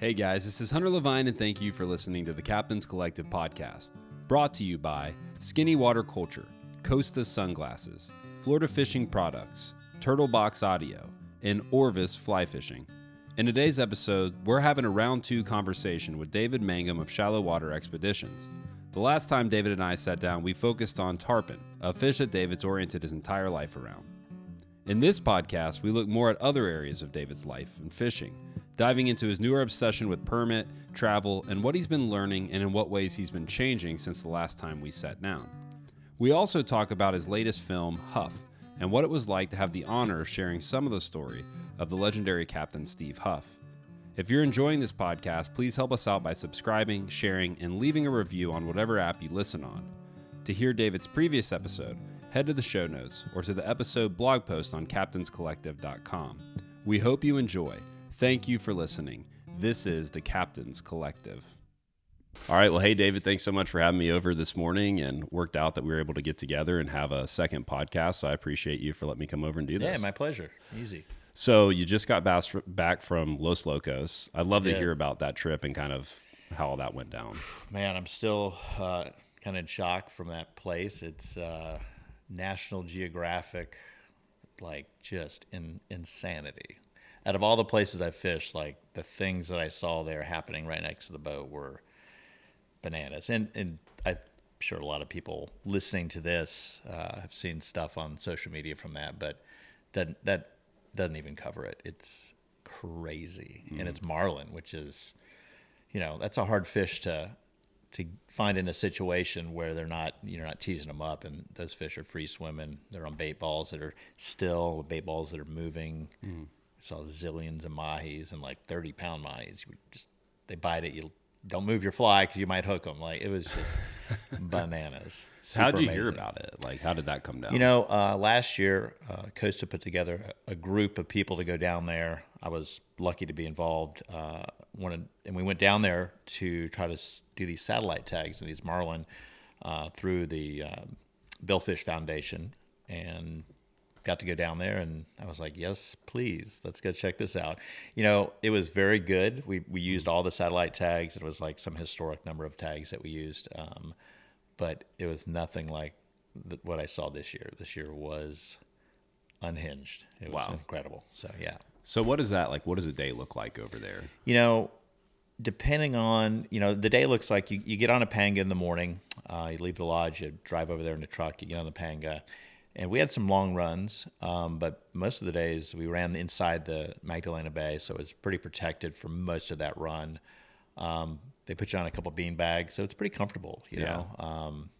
Hey guys, this is Hunter Levine, and thank you for listening to the Captain's Collective podcast. Brought to you by Skinny Water Culture, Costa Sunglasses, Florida Fishing Products, Turtle Box Audio, and Orvis Fly Fishing. In today's episode, we're having a round two conversation with David Mangum of Shallow Water Expeditions. The last time David and I sat down, we focused on tarpon, a fish that David's oriented his entire life around. In this podcast, we look more at other areas of David's life and fishing, diving into his newer obsession with permit, travel, and what he's been learning and in what ways he's been changing since the last time we sat down. We also talk about his latest film, Huff, and what it was like to have the honor of sharing some of the story of the legendary Captain Steve Huff. If you're enjoying this podcast, please help us out by subscribing, sharing, and leaving a review on whatever app you listen on. To hear David's previous episode, head to the show notes or to the episode blog post on captainscollective.com. We hope you enjoy. Thank you for listening. This is the Captains Collective. All right. Well, hey, David, thanks so much for having me over this morning and worked out that we were able to get together and have a second podcast. So I appreciate you for letting me come over and do this. Yeah, my pleasure. Easy. So you just got back from Los Locos. I'd love to Yeah. hear about that trip and kind of how all that went down. Man, I'm still uh, kind of in shock from that place. It's uh, National Geographic, like just in insanity. Out of all the places I fished, like the things that I saw there happening right next to the boat were bananas. And and I'm sure a lot of people listening to this uh, have seen stuff on social media from that, but that that doesn't even cover it. It's crazy, and it's marlin, which is you know that's a hard fish to to find in a situation where they're not you're not teasing them up. And those fish are free swimming. They're on bait balls that are still bait balls that are moving. I saw zillions of mahis and like 30 pound mahis you just they bite it you don't move your fly because you might hook them like it was just bananas how did you hear about it? Like, how did that come down? You know, uh, last year, uh, Costa put together a, a group of people to go down there. I was lucky to be involved. Uh, wanted, and we went down there to try to s- do these satellite tags and these marlin uh, through the um Billfish Foundation, and got to go down there. And I was like, "Yes, please, let's go check this out." You know, it was very good. We we used all the satellite tags. It was like some historic number of tags that we used. Um, but it was nothing like th- what I saw this year. This year was unhinged. It was Wow. incredible. So yeah, so what is that like? What does a day look like over there? you know, depending on you know the day looks like you, you get on a panga in the morning. Uh, you leave the lodge, you drive over there in the truck, you get on the panga, and we had some long runs. Um, but most of the days we ran inside the Magdalena Bay, so it was pretty protected for most of that run. Um, they put you on a couple bean bags, so it's pretty comfortable. You Yeah. know, um,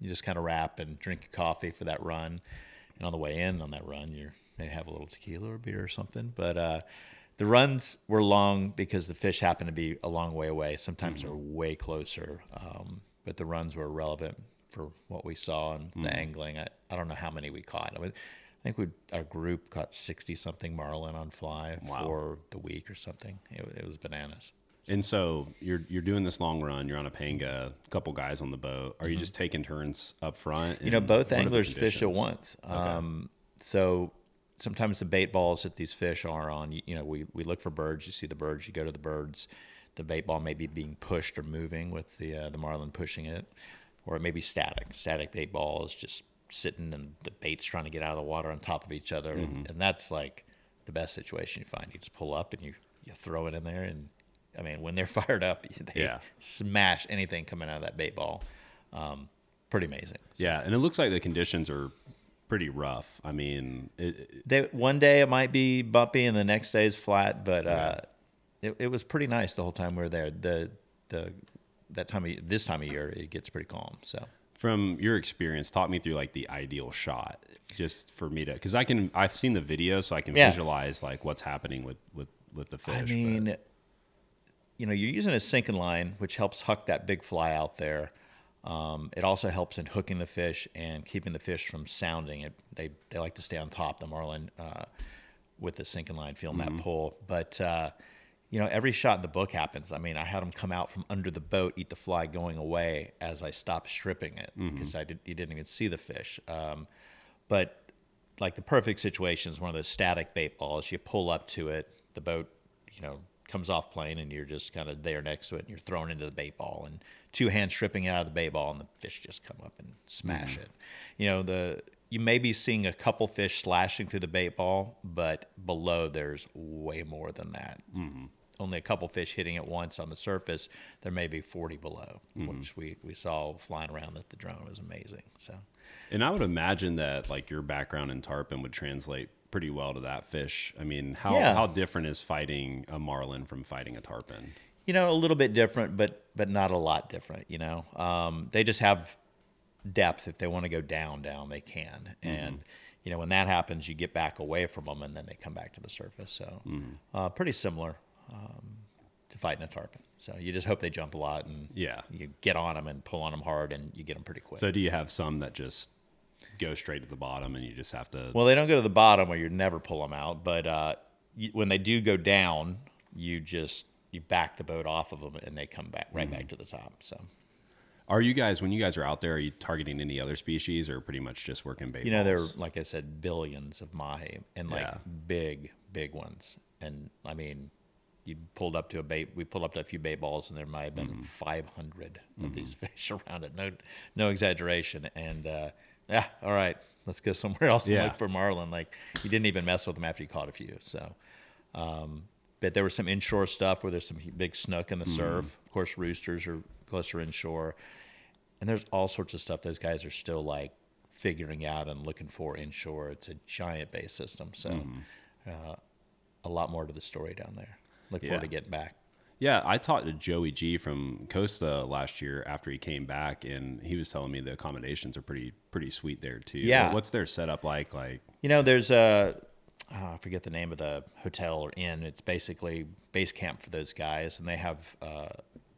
you just kind of wrap and drink your coffee for that run, and on the way in on that run, you may have a little tequila or beer or something. But uh, the runs were long because the fish happened to be a long way away. Sometimes they're way closer, um, but the runs were relevant for what we saw and the angling. I, I don't know how many we caught. I, mean, I think we our group caught sixty something marlin on fly Wow. for the week or something. It, it was bananas. And so you're you're doing this long run. You're on a panga, a couple guys on the boat. Are you just taking turns up front? Mm-hmm. You know, both what are the anglers fish at once. Um, so sometimes the bait balls that these fish are on, you, you know, we, we look for birds. You see the birds, you go to the birds. The bait ball may be being pushed or moving with the uh, the marlin pushing it, or it may be static. Static bait ball is just sitting and the bait's trying to get out of the water on top of each other, Mm-hmm. and, and that's like the best situation you find. You just pull up and you you throw it in there, and I mean when they're fired up, they Yeah. smash anything coming out of that bait ball. Um, pretty amazing. Yeah, and it looks like the conditions are pretty rough. I mean, it, it- They, one day it might be bumpy and the next day is flat, but uh, it, it was pretty nice the whole time we were there. The the that time of this time of year it gets pretty calm. So from your experience, talk me through like the ideal shot, just for me to, because I can, I've seen the video, so I can Yeah. visualize like what's happening with with with the fish. I but- mean, you know, you're using a sinking line, which helps huck that big fly out there. Um, it also helps in hooking the fish and keeping the fish from sounding. It, they they like to stay on top, the marlin, uh, with the sinking line, feeling that pull. But uh, you know, every shot in the book happens. I mean, I had them come out from under the boat, eat the fly going away as I stopped stripping it mm-hmm. because I did, you didn't even see the fish. Um, but like the perfect situation is one of those static bait balls. You pull up to it, the boat, you know, comes off plane and you're just kind of there next to it and you're thrown into the bait ball and two hands stripping out of the bait ball and the fish just come up and smash mm-hmm. it. You know, the you may be seeing a couple fish slashing through the bait ball, but below there's way more than that. Mm-hmm. Only a couple fish hitting it once on the surface. There may be 40 below, which we, we saw flying around with the drone. It was amazing. So, And I would imagine that like your background in tarpon would translate pretty well to that fish. I mean, how Yeah. how different is fighting a marlin from fighting a tarpon? you know, a little bit different, but but not a lot different. You know, um, they just have depth. If they want to go down, down they can. And you know, when that happens, you get back away from them, and then they come back to the surface. So, uh, pretty similar um, to fighting a tarpon. So you just hope they jump a lot, and Yeah. you get on them and pull on them hard, and you get them pretty quick. So do you have some that just go straight to the bottom and you just have to Well, they don't go to the bottom where you never pull them out, but uh, you, when they do go down, you just you back the boat off of them, and they come back right back to the top. So. Are you guys when you guys are out there? Are you targeting any other species, or pretty much just working bait? You know, there are, like I said, billions of mahi and like Yeah. big, big ones. And I mean, you pulled up to a bait. We pulled up to a few bait balls, and there might have been Mm-hmm. 500 of these fish around it. No, no exaggeration. And uh, yeah, all right, let's go somewhere else and look for marlin. Like you didn't even mess with them after you caught a few. So, um, but there was some inshore stuff where there's some big snook in the Mm-hmm. surf. Of course, roosters are closer inshore and there's all sorts of stuff those guys are still like figuring out and looking for inshore. It's a giant base system, so Mm-hmm. uh, a lot more to the story down there. Look Yeah. forward to getting back. Yeah, I talked to Joey G from Costa last year after he came back, and he was telling me the accommodations are pretty pretty sweet there too. Yeah. what's their setup like? Like, You know, there's a oh, I forget the name of the hotel or inn. It's basically base camp for those guys, and they have uh,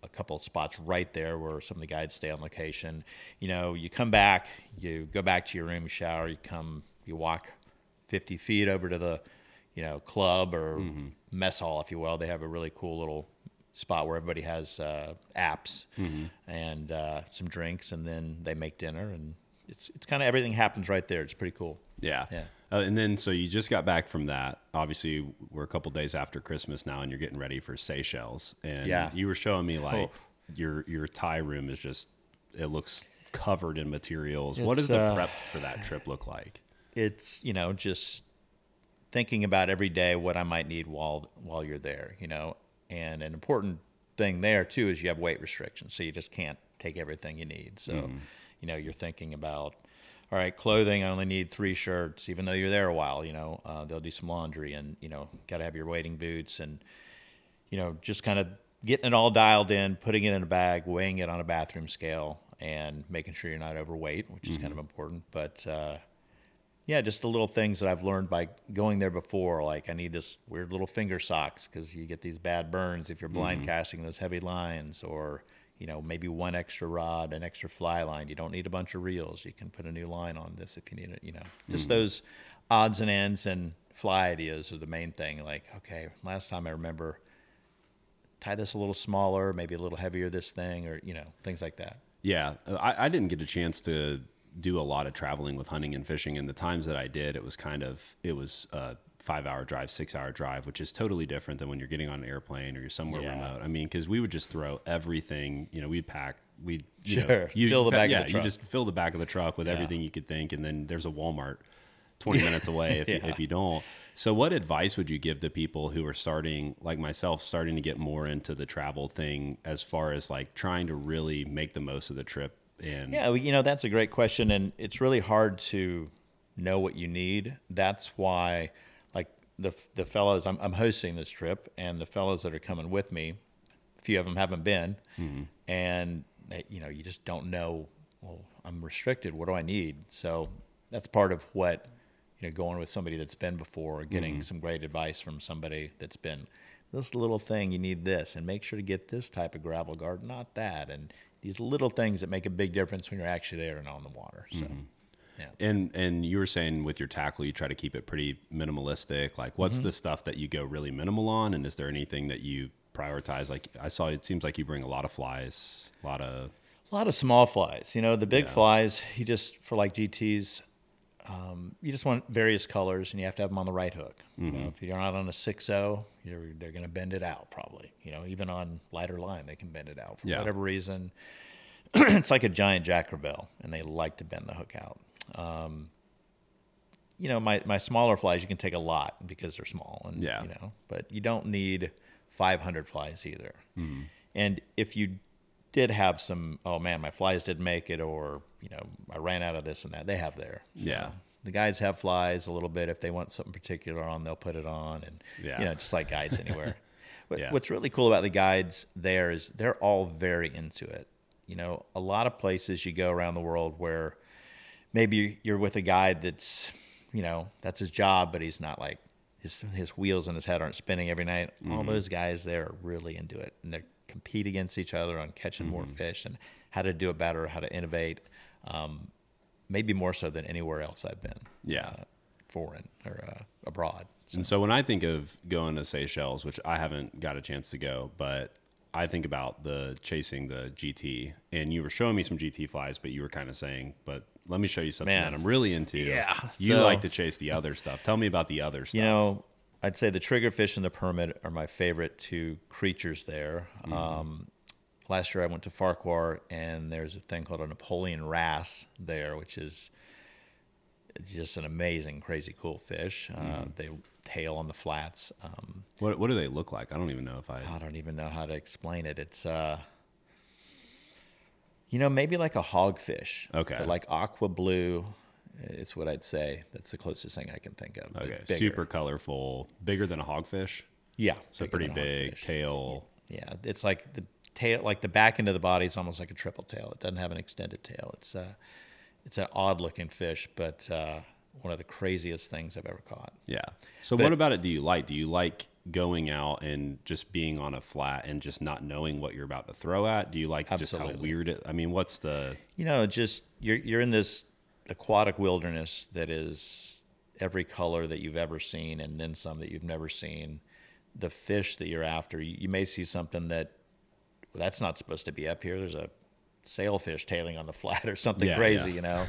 a couple of spots right there where some of the guides stay on location. You know, you come back, you go back to your room, you shower, you come, you walk 50 feet over to the, you know, club or mess hall, if you will. They have a really cool little spot where everybody has uh, apps and uh, some drinks, and then they make dinner, and it's it's kind of everything happens right there. It's pretty cool. yeah, Yeah. Uh, and then so you just got back from that. Obviously, we're a couple days after Christmas now, and you're getting ready for Seychelles. And Yeah. you were showing me like Oh. your your tie room is just it looks covered in materials. what does the uh, prep for that trip look like? it's you know just thinking about every day what I might need while while you're there, you know. And an important thing there too is you have weight restrictions, so you just can't take everything you need. So, you know, you're thinking about all right, clothing. I only need three shirts, even though you're there a while. You know, uh, they'll do some laundry, and you know, got to have your wading boots, and you know, just kind of getting it all dialed in, putting it in a bag, weighing it on a bathroom scale, and making sure you're not overweight, which is kind of important. But uh, yeah, just the little things that I've learned by going there before. Like I need this weird little finger socks because you get these bad burns if you're blind casting those heavy lines, or you know maybe one extra rod, an extra fly line. You don't need a bunch of reels. You can put a new line on this if you need it. You know, just those odds and ends and fly ideas are the main thing. Like okay, last time I remember tie this a little smaller, maybe a little heavier this thing, or you know things like that. Yeah, uh, I, I didn't get a chance to do a lot of traveling with hunting and fishing, and the times that I did, it was kind of it was a five hour drive, six hour drive, which is totally different than when you're getting on an airplane or you're somewhere Yeah. remote. I mean, because we would just throw everything, you know, we'd pack, we'd you know, Sure, you fill the back of yeah, the truck. you just fill the back of the truck with everything you could think, and then there's a Walmart. 20 minutes away if, you, Yeah. if you don't. So, what advice would you give to people who are starting, like myself, starting to get more into the travel thing as far as like trying to really make the most of the trip? And Yeah, well, you know, that's a great question. And it's really hard to know what you need. That's why, like, the, the fellows, I'm, I'm hosting this trip, and the fellows that are coming with me, a few of them haven't been. Mm-hmm. And, they, you know, you just don't know, well, I'm restricted. What do I need? So that's part of what, you know, going with somebody that's been before, or getting mm-hmm. some great advice from somebody that's been this little thing you need this and make sure to get this type of gravel guard not that and these little things that make a big difference when you're actually there and on the water so yeah And and you were saying with your tackle, you try to keep it pretty minimalistic. Like, what's Mm-hmm. the stuff that you go really minimal on? And is there anything that you prioritize? Like, I saw it seems like you bring a lot of flies, a lot of a lot of small flies you know the big flies you just for like gts um, you just want various colors, and you have to have them on the right hook. You know, if you're not on a 6.0, you're, they're going to bend it out probably. You know, even on lighter line, they can bend it out for Yeah. whatever reason. it's like a giant Jack Crevalle, and they like to bend the hook out. Um, you know, my, my smaller flies, you can take a lot because they're small, and Yeah. you know, but you don't need 500 flies either. And if you did have some, oh man, my flies didn't make it, or you know, I ran out of this and that, they have there. So Yeah. the guides have flies a little bit. If they want something particular on, they'll put it on, and Yeah. you know, just like guides anywhere. But Yeah. what's really cool about the guides there is they're all very into it. You know, a lot of places you go around the world where maybe you're with a guide that's, you know, that's his job, but he's not like his his wheels in his head aren't spinning every night. All mm-hmm. those guys there are really into it, and they compete against each other on catching more mm-hmm. fish and how to do it better, how to innovate. Um, maybe more so than anywhere else I've been. Yeah. uh, foreign or uh, abroad. And so when I think of going to Seychelles, which I haven't got a chance to go, but I think about the chasing the GT, and you were showing me some GT flies, but you were kind of saying, "But let me show you something Man. that I'm really into." Yeah, you so- like to chase the other stuff. Tell me about the other stuff. You know, I'd say the triggerfish and the permit are my favorite two creatures there. Um, last year I went to Farquhar, and there's a thing called a Napoleon wrasse there, which is just an amazing, crazy cool fish. Uh, they tail on the flats. Um, what what do they look like? I don't even know if I. I don't even know how to explain it. It's uh you know, maybe like a hogfish. Okay. Like aqua blue. It's what I'd say. That's the closest thing I can think of. Okay, super colorful, bigger than a hogfish. Yeah. So pretty big tail. Yeah. It's like the tail like the back end of the body is almost like a triple tail. It doesn't have an extended tail. It's uh it's an odd looking fish, but uh one of the craziest things I've ever caught. Yeah. So But- what about it do you like? Do you like going out and just being on a flat and just not knowing what you're about to throw at? Do you like just how weird it? I mean, what's the you know, just you're you're in this aquatic wilderness that is every color that you've ever seen, and then some that you've never seen. The fish that you're after, you may see something that well, that's not supposed to be up here. There's a sailfish tailing on the flat or something Yeah, crazy, yeah. you know.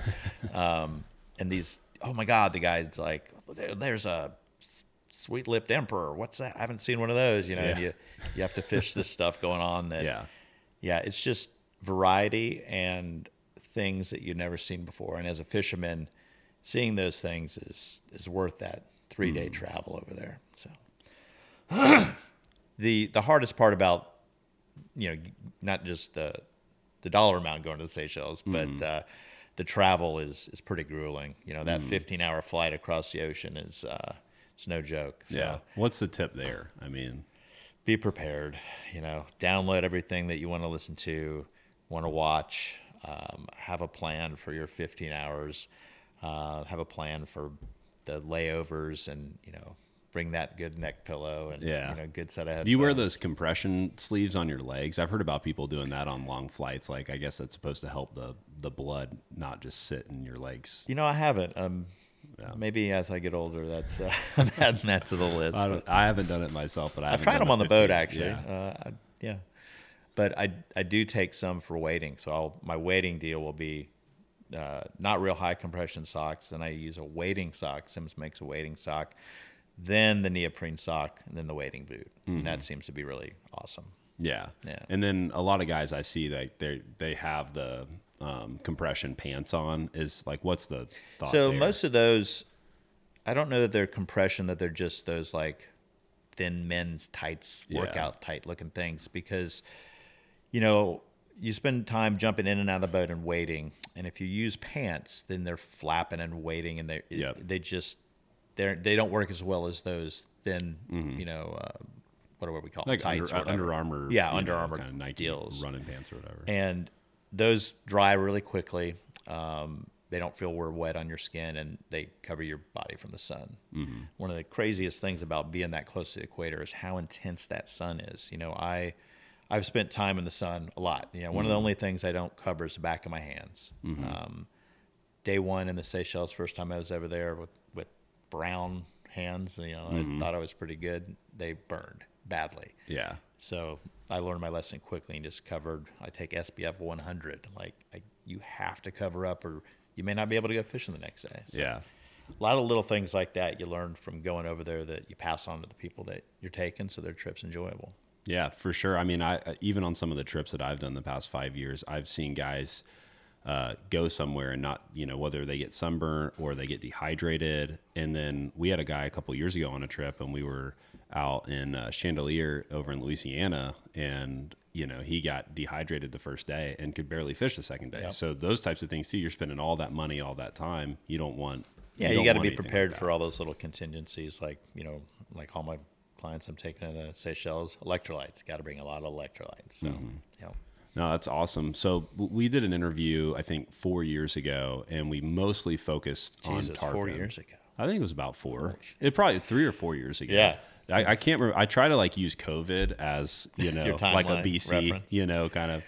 um, and these, oh my God, the guy's like, there, there's a sweet lipped emperor. What's that? I haven't seen one of those, you know. And Yeah. you you have to fish this stuff going on that yeah? yeah, it's just variety and things that you've never seen before. And as a fisherman, seeing those things is is worth that three day travel over there. So the the hardest part about you know not just the the dollar amount going to the Seychelles, but uh, the travel is is pretty grueling. You know that 15 hour flight across the ocean is uh, it's no joke. So Yeah. What's the tip there? I mean, be prepared. You know, download everything that you want to listen to, want to watch. Um, have a plan for your 15 hours. Uh, have a plan for the layovers, and you know, bring that good neck pillow and Yeah. you know, good set of headphones. do you wear those compression sleeves on your legs? I've heard about people doing that on long flights. Like, I guess that's supposed to help the the blood not just sit in your legs. You know, I haven't. Um, Yeah. maybe as I get older, that's uh, I'm adding that to the list. I, I haven't done it myself, but I I've tried them on the boat actually. Yeah. Uh, I, yeah, but I I do take some for wading. So I'll, my wading deal will be uh, not real high compression socks. Then I use a wading sock. Simms makes a wading sock. Then the neoprene sock, and then the wading boot. And that seems to be really awesome. Yeah. Yeah. And then a lot of guys I see like they they have the um, compression pants on. Is like what's the thought So there? most of those, I don't know that they're compression, that they're just those like thin men's tights, Yeah. workout tight looking things because, you know, you spend time jumping in and out of the boat and waiting. And if you use pants, then they're flapping and waiting and they Yep. they just, they're, they don't work as well as those thin, you know, uh, what are we call them? Mm-hmm. like tights under, or whatever. Under Armour, Yeah, Under know, Armour kind of Nike deals. running pants or whatever. and those dry really quickly. Um, they don't feel we're wet on your skin, and they cover your body from the sun. Mm-hmm. One of the craziest things about being that close to the equator is how intense that sun is. You know, I I've spent time in the sun a lot. You know, one of the only things I don't cover is the back of my hands. Um, day one in the Seychelles, first time I was ever there with brown hands. You know, I mm-hmm. thought I was pretty good. They burned badly. yeah, So I learned my lesson quickly and just covered. I take SPF 100. Like I, you have to cover up, or you may not be able to go fishing the next day. So Yeah. a lot of little things like that you learn from going over there that you pass on to the people that you're taking, so their trip's enjoyable. Yeah, for sure. I mean, I uh, even on some of the trips that I've done the past five years, I've seen guys uh, go somewhere and not, you know, whether they get sunburnt or they get dehydrated. And then we had a guy a couple years ago on a trip, and we were out in uh, Chandeleur over in Louisiana, and you know he got dehydrated the first day and could barely fish the second day. Yep. So those types of things too. You're spending all that money, all that time. You don't want. Yeah, you, don't got to be prepared like for all those little contingencies, like you know, like all my clients I'm taking to the Seychelles, electrolytes. Got to bring a lot of electrolytes. So, Mm-hmm. yeah. No, that's awesome. So we did an interview, I think, four years ago, and we mostly focused Jesus, on tarpon. four years ago. I think it was about four. It probably three or four years ago. Yeah. I, I can't remember. I try to like use COVID as you know, like a BC, reference. you know, kind of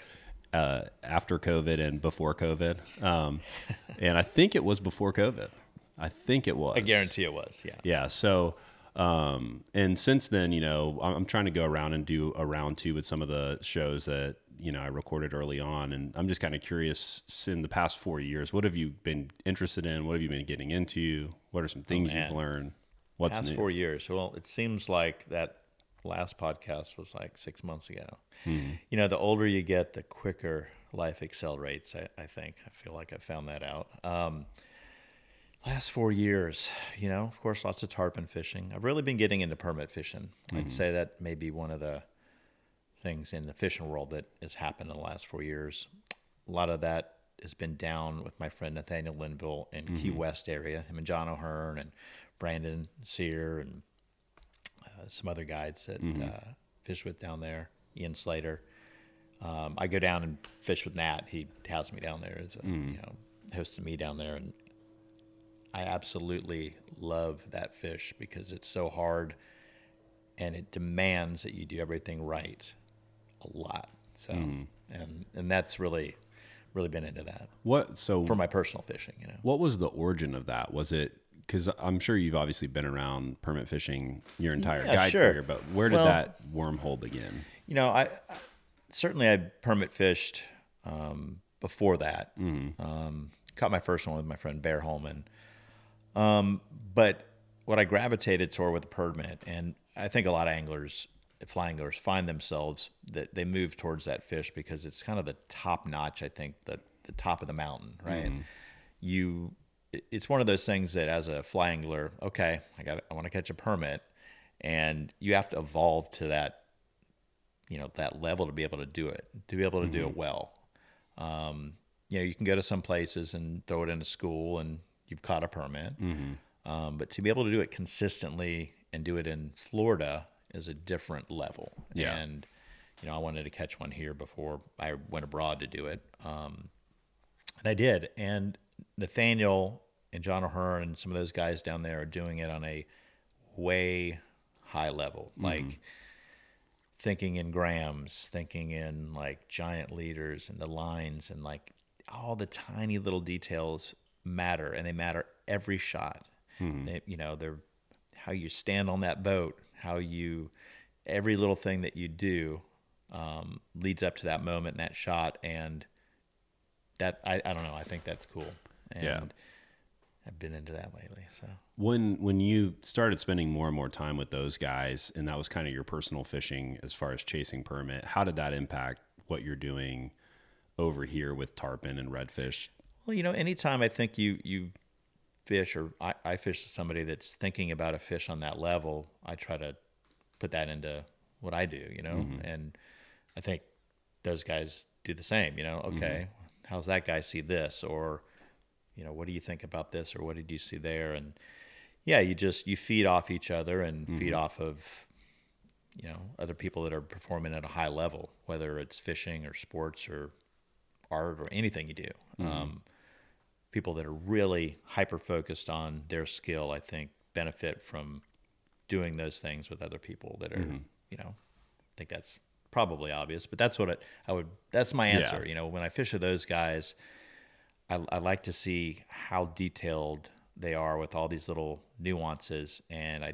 uh, after COVID and before COVID. Um, and I think it was before COVID. I think it was. I guarantee it was. Yeah. Yeah. So, um, and since then, you know, I'm, I'm trying to go around and do a round two with some of the shows that you know I recorded early on, and I'm just kind of curious. In the past four years, what have you been interested in? What have you been getting into? What are some things you've Oh, learned? What's Past new? four years. Well, it seems like that last podcast was like six months ago. Hmm. You know, the older you get, the quicker life accelerates. I, I think. I feel like I found that out. Um, last four years, you know, of course, lots of tarpon fishing. I've really been getting into permit fishing. I'd say that may be one of the things in the fishing world that has happened in the last four years. A lot of that has been down with my friend Nathaniel Linville in Key West area, him and John O'Hearn and Brandon Cyr and uh, some other guides that uh, fish with down there, Ian Slater. Um, I go down and fish with Nat. He has me down there as a, you know, hosting me down there, and I absolutely love that fish because it's so hard and it demands that you do everything right a lot. So, and and that's really, really been into that What? So for my personal fishing. You know, What was the origin of that? Was it because I'm sure you've obviously been around permit fishing your entire Yeah, guide sure. career, but where did Well- that wormhole begin? you know, I, I certainly I permit fished um, before that. Um, caught my first one with my friend Bear Holman. Um, but what I gravitated toward with the permit, and I think a lot of anglers, fly anglers, find themselves that they move towards that fish because it's kind of the top notch. I think the the top of the mountain, right? You, it's one of those things that as a fly angler, okay, I got, I want to catch a permit, and you have to evolve to that you know that level to be able to do it to be able to do it well um, you know you can go to some places and throw it into school and you've caught a permit um, but to be able to do it consistently and do it in florida is a different level. Yeah. and you know i wanted to catch one here before i went abroad to do it. Um, and i did. And nathaniel and john o'hearn and some of those guys down there are doing it on a way high level like thinking in grams, thinking in like giant leaders and the lines and like all the tiny little details matter and they matter every shot. They, you know, they're how you stand on that boat, how you every little thing that you do um, leads up to that moment and that shot and that I, I don't know, I think that's cool. And Yeah. I've been into that lately. So When when you started spending more and more time with those guys, and that was kind of your personal fishing as far as chasing permit, how did that impact what you're doing over here with tarpon and redfish? Well, you know, anytime I think you you fish or I, I fish to somebody that's thinking about a fish on that level, I try to put that into what I do, you know, mm-hmm. and I think those guys do the same, you know, mm-hmm. okay, how's that guy see this? Or, you know, what do you think about this? Or what did you see there? And yeah, you just, you feed off each other and mm-hmm. feed off of, you know, other people that are performing at a high level, whether it's fishing or sports or art or anything you do. Um, people that are really hyper focused on their skill, I think, benefit from doing those things with other people that are, mm-hmm. you know, I think that's probably obvious, but that's what it, I would, that's my answer. Yeah. You know, when I fish with those guys, I, I like to see how detailed they are with all these little nuances, and I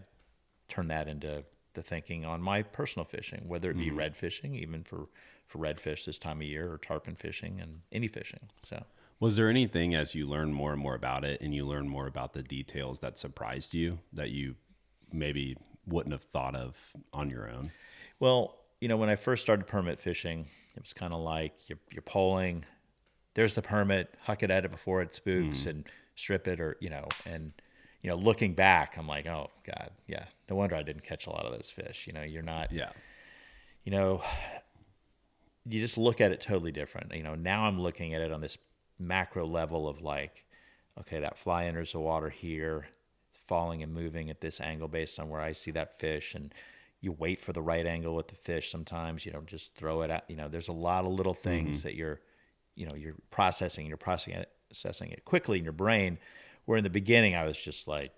turn that into the thinking on my personal fishing, whether it be mm-hmm. red fishing, even for for redfish this time of year, or tarpon fishing, and any fishing. So Was there anything as you learn more and more about it and you learn more about the details that surprised you that you maybe wouldn't have thought of on your own? Well, you know, when I first started permit fishing, it was kind of like you're, you're poling, there's the permit, huck it at it before it spooks Mm. and strip it or, you know, and, you know, looking back, I'm like, oh God, yeah, no wonder I didn't catch a lot of those fish. You know, you're not, Yeah. you know, you just look at it totally different. You know, now I'm looking at it on this macro level of like, okay, that fly enters the water here, it's falling and moving at this angle based on where I see that fish, and you wait for the right angle with the fish. Sometimes you know, just throw it out. You know, there's a lot of little things mm-hmm. that you're, you know, you're processing. You're processing it, quickly in your brain. Where in the beginning I was just like,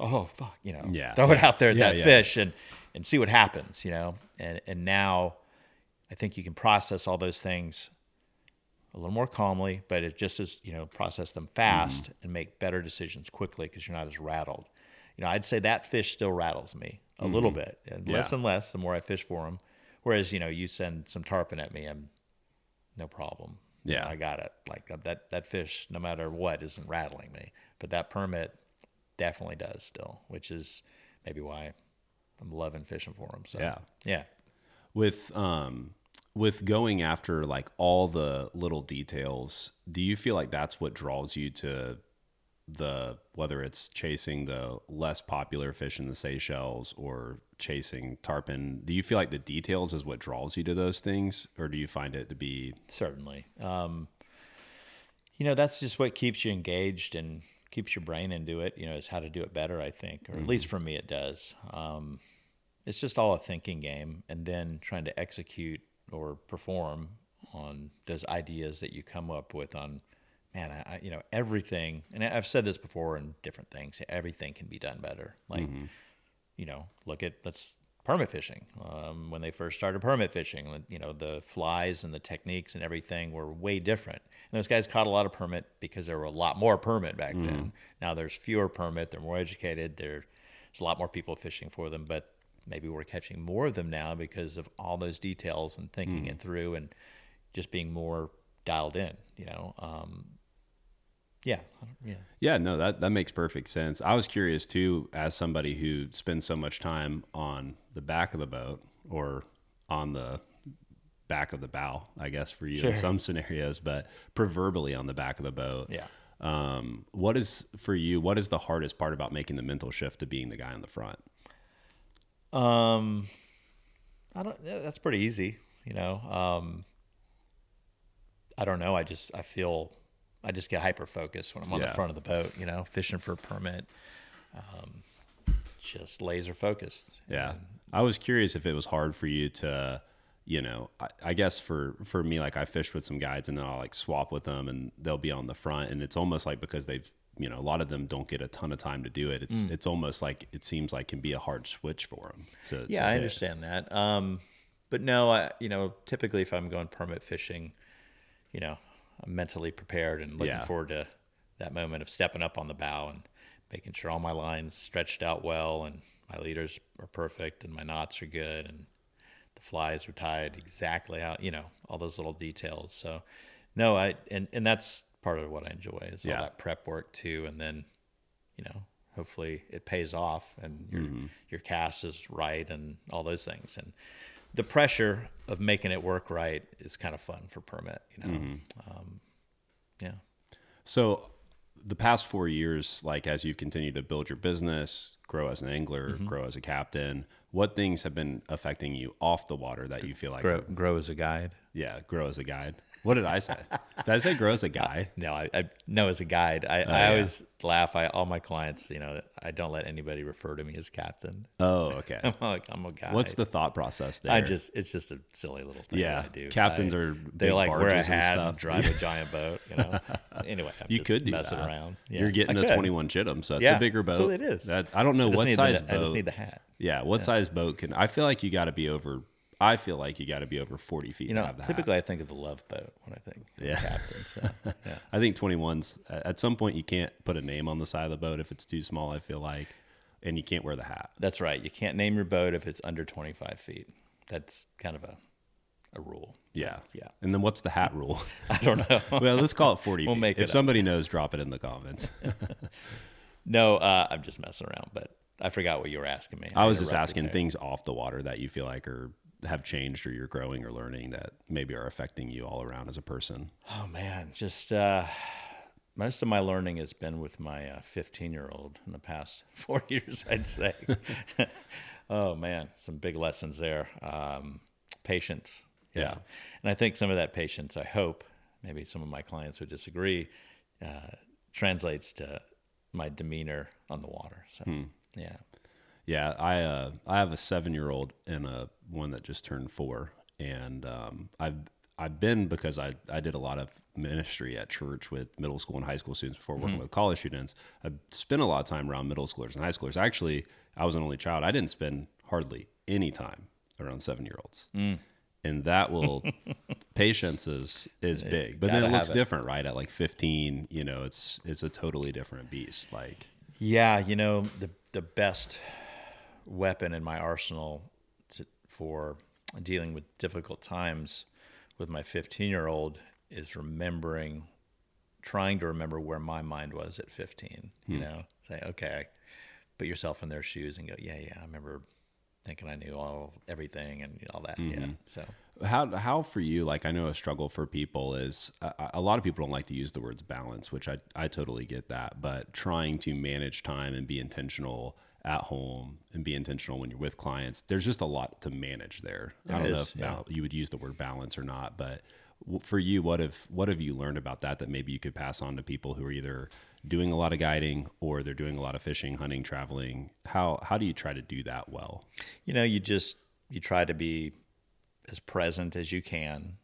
oh fuck, you know, Yeah. throw it out there at Yeah, that yeah. fish and and see what happens, you know. And and now I think you can process all those things a little more calmly, but it just as you know, process them fast Mm-hmm. and make better decisions quickly because you're not as rattled. You know, I'd say that fish still rattles me a Mm-hmm. little bit, and less and less the more I fish for them. Whereas you know, you send some tarpon at me, I'm no problem. Yeah. I got it. Like uh, that that fish, no matter what, isn't rattling me. But that permit definitely does still, which is maybe why I'm loving fishing for them. So Yeah. yeah. With um with going after like all the little details, do you feel like that's what draws you to the whether it's chasing the less popular fish in the Seychelles or chasing tarpon? Do you feel like the details is what draws you to those things, or do you find it to be Certainly. Um, you know, that's just what keeps you engaged and keeps your brain into it, you know, is how to do it better, I think, or at least for me, it does. Um, it's just all a thinking game and then trying to execute or perform on those ideas that you come up with on, man, I, you know, everything, and I've said this before in different things, everything can be done better. Like, you know, look at let's permit fishing. Um, when they first started permit fishing, you know, the flies and the techniques and everything were way different. And those guys caught a lot of permit because there were a lot more permit back then. Now there's fewer permit. They're more educated. There's a lot more people fishing for them, but maybe we're catching more of them now because of all those details and thinking it through and just being more dialed in. You know, um, yeah, yeah. Yeah, no, that that makes perfect sense. I was curious too, as somebody who spends so much time on the back of the boat or on the back of the bow, I guess for you Sure. in some scenarios, but proverbially on the back of the boat. Yeah. Um, what is for you? What is the hardest part about making the mental shift to being the guy on the front? Um, I don't. That's pretty easy, you know. Um, I don't know. I just I feel I just get hyper focused when I'm on Yeah. the front of the boat, you know, fishing for a permit. Um, just laser focused. Yeah. I was curious if it was hard for you to, you know, I, I guess for, for me, like I fish with some guides and then I'll like swap with them and they'll be on the front. And it's almost like because they've, you know, a lot of them don't get a ton of time to do it. It's, it's almost like it seems like can be a hard switch for them to, Yeah, to I understand that. Um, but no, I you know typically if I'm going permit fishing, you know, I'm mentally prepared and looking Yeah. forward to that moment of stepping up on the bow and making sure all my lines stretched out well and my leaders are perfect and my knots are good and the flies are tied exactly how you know all those little details. So no, I and and that's part of what I enjoy is Yeah. all that prep work too, and then you know hopefully it pays off and your your cast is right and all those things. And the pressure of making it work right is kind of fun for permit you know? Um, yeah. So the past four years, like as you've continued to build your business, grow as an angler, Mm-hmm. grow as a captain, what things have been affecting you off the water that you feel like, grow, grow as a guide? Yeah, grow as a guide? What did I say? did I say grow as a guy? no i, I know as a guide i, oh, I yeah. always laugh i all my clients you know i don't let anybody refer to me as captain Oh, okay. i'm like i'm a guy What's the thought process there? I just it's just a silly little thing Yeah, I do. captains I- are they big like wear a barges and hat and, stuff. drive a giant boat. You know. anyway, I'm you could do messing that. around. Yeah, You're getting a 21 Chittum, so it's Yeah, a bigger boat. so it is. That, I don't know I what size the, boat. I just need the hat. yeah, what size boat can? I feel like you got to be over. I feel like you got to be over 40 feet You to know, have the hat. typically I think of the love boat when I think Yeah. captain. So, yeah. I think 21's at some point you can't put a name on the side of the boat if it's too small. I feel like, and you can't wear the hat. That's right. You can't name your boat if it's under 25 feet. That's kind of a a rule. Yeah. Yeah. And then what's the hat rule? I don't know. well, let's call it 40 We'll feet. make if it up. somebody knows, drop it in the comments. no, uh, I'm just messing around, but I forgot what you were asking me. I was just asking things off the water that you feel like are have changed or you're growing or learning that maybe are affecting you all around as a person. Oh man, just uh, most of my learning has been with my 15 year old in the past four years, I'd say. oh man, some big lessons there. Um, patience, yeah. Yeah. and I think some of that patience, I hope, maybe some of my clients would disagree, uh, translates to my demeanor on the water. So yeah, Yeah, I uh, I have a seven year old and a one that just turned four, and um, I've I've been because I I did a lot of ministry at church with middle school and high school students before working with college students. I spent a lot of time around middle schoolers and high schoolers. Actually, I was an only child. I didn't spend hardly any time around seven year olds. And that will patience is is big, but then it looks have it. different, right? At like fifteen, you know, it's it's a totally different beast. Like, Yeah, you know the the best weapon in my arsenal to, for dealing with difficult times with my 15 year old is remembering, trying to remember where my mind was at 15. You hmm. know, say okay, put yourself in their shoes and go, yeah, yeah, I remember thinking I knew all everything and all that. Yeah, mm-hmm. so how how for you like i know a struggle for people is a, a lot of people don't like to use the words balance which i i totally get that but trying to manage time and be intentional at home and be intentional when you're with clients there's just a lot to manage there, i don't know if yeah. bal- you would use the word balance or not but w- for you what have what have you learned about that that maybe you could pass on to people who are either doing a lot of guiding or they're doing a lot of fishing hunting traveling how how do you try to do that well you know, you just you try to be as present as you can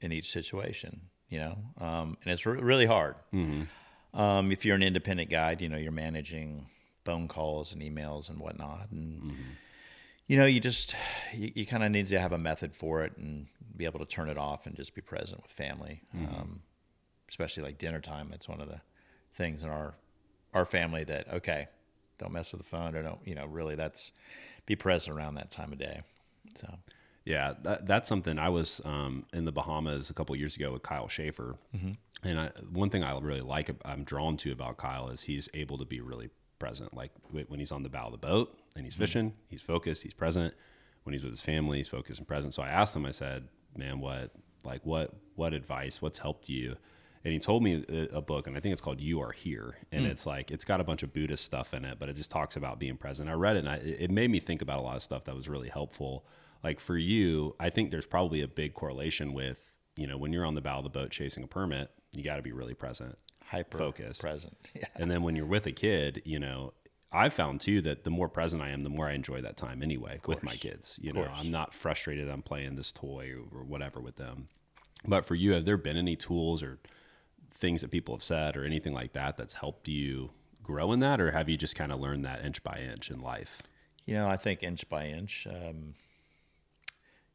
in each situation. You know, um, and it's re- really hard. Um, if you're an independent guide, you know you're managing phone calls and emails and whatnot, and you know you just you, you kind of need to have a method for it and be able to turn it off and just be present with family. Um, especially like dinner time. It's one of the things in our our family that okay, don't mess with the phone or don't you know really that's be present around that time of day. So Yeah, that, that's something I was um, in the Bahamas a couple years ago with Kyle Schaefer, and I, one thing I really like, I'm drawn to about Kyle is he's able to be really present. Like when he's on the bow of the boat and he's mm-hmm. fishing, he's focused, he's present. When he's with his family, he's focused and present. So I asked him, I said, "Man, what like what what advice? What's helped you?" And he told me a, a book, and I think it's called "You Are Here," and mm. it's like it's got a bunch of Buddhist stuff in it, but it just talks about being present. I read it, and I, it it made me think about a lot of stuff that was really helpful. Like for you, I think there's probably a big correlation with you know when you're on the bow of the boat chasing a permit, you got to be really present, hyper Focused. present. Yeah. and then when you're with a kid, you know. I found too that the more present I am, the more I enjoy that time anyway with my kids. You know. I'm not frustrated I'm playing this toy or whatever with them. But for you, have there been any tools or things that people have said or anything like that that's helped you grow in that, or have you just kind of learned that inch by inch in life? You know, I think inch by inch. Um,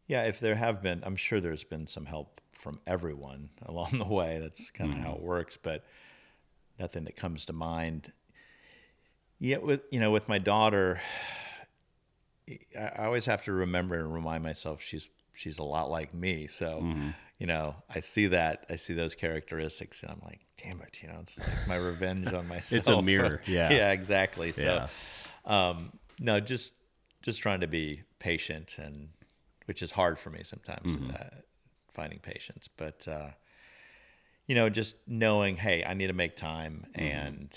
yeah, if there have been, I'm sure there's been some help from everyone along the way. That's kind of how it works, but nothing that comes to mind. Yet with you know, with my daughter, I always have to remember and remind myself she's she's a lot like me. So, you know, I see that I see those characteristics, and I'm like, damn it, you know, it's like my revenge on myself. It's a mirror, yeah. yeah, exactly. So, Yeah. um, no, just just trying to be patient, and which is hard for me sometimes, uh, finding patience. But uh, you know, just knowing, hey, I need to make time, and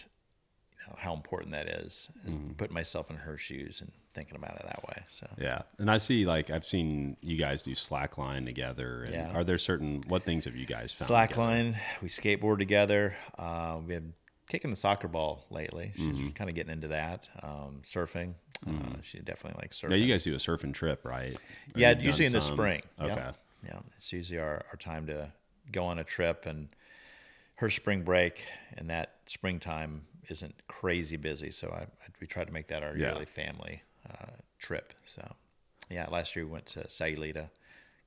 you know how important that is, and putting myself in her shoes and thinking about it that way. So. Yeah, and I see like I've seen you guys do slackline together. And Yeah. Are there certain what things have you guys found? Slackline, we skateboard together. Uh, we've been kicking the soccer ball lately. She's Mm-hmm. kind of getting into that. Um, surfing, uh, she definitely likes surfing. Yeah, you guys do a surfing trip, right? Or Yeah, usually in the spring. Okay. Yeah. yeah. It's usually our, our time to go on a trip and her spring break and that springtime isn't crazy busy. So I, I we try to make that our Yeah. yearly family uh, trip. So yeah, last year we went to Sayulita,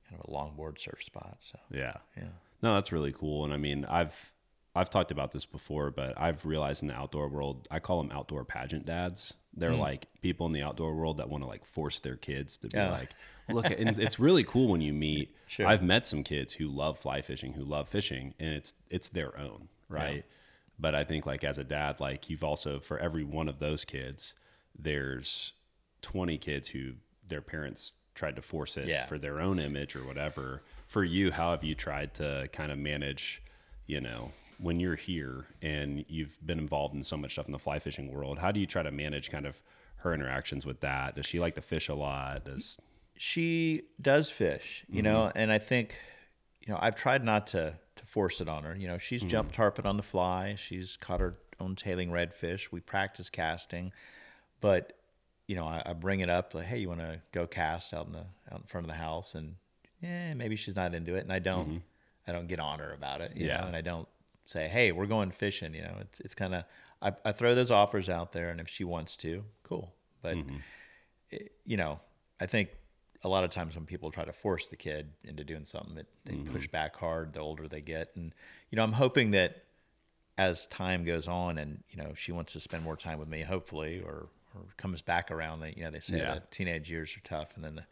kind of a longboard surf spot. So Yeah. yeah. No, that's really cool. And I mean, I've I've talked about this before, but I've realized in the outdoor world, I call them outdoor pageant dads. They're hmm. like people in the outdoor world that want to like force their kids to be Yeah. like, look, and it's really cool when you meet. Sure. I've met some kids who love fly fishing, who love fishing, and it's it's their own, right? But I think like as a dad, like you've also for every one of those kids, there's 20 kids who their parents tried to force it Yeah. for their own image or whatever. For you, how have you tried to kind of manage, you know, when you're here and you've been involved in so much stuff in the fly fishing world, how do you try to manage kind of her interactions with that? Does she like to fish a lot? Does she does fish, you know, mm-hmm. and I think, you know, I've tried not to to force it on her. You know, she's mm-hmm. jumped tarpon on the fly. She's caught her own tailing redfish. We practice casting, but you know, I, I bring it up like, hey, you want to go cast out in the out in front of the house, and yeah, maybe she's not into it, and I don't, mm-hmm. I don't get on her about it, you Yeah. know, and I don't say, hey, we're going fishing, you know, it's it's kind of I, I throw those offers out there, and if she wants to, cool, but it- you know, I think a lot of times when people try to force the kid into doing something, that they push back hard the older they get. And you know, I'm hoping that as time goes on, and you know, she wants to spend more time with me, hopefully, or or comes back around. That you know, they say Yeah. that teenage years are tough, and then the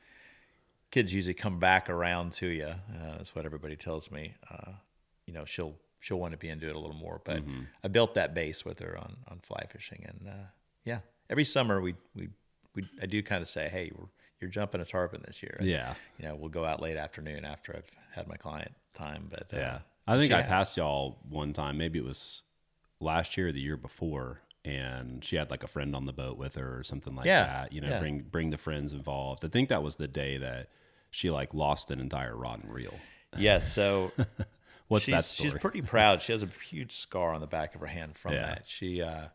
kids usually come back around to you. Uh, that's what everybody tells me. Uh, you know, she'll she'll want to be into it a little more. But I built that base with her on on fly fishing, and uh, yeah, every summer we we we I do kind of say, hey, you're jumping a tarpon this year. And, Yeah. You know, we'll go out late afternoon after I've had my client time. But uh, Yeah. I think I has. passed y'all one time, maybe it was last year or the year before, and she had like a friend on the boat with her or something like Yeah, that. You know, yeah. bring bring the friends involved. I think that was the day that she like lost an entire rod and reel. Yes. So What's she's, that story? She's pretty proud. She has a huge scar on the back of her hand from Yeah. that. She uh,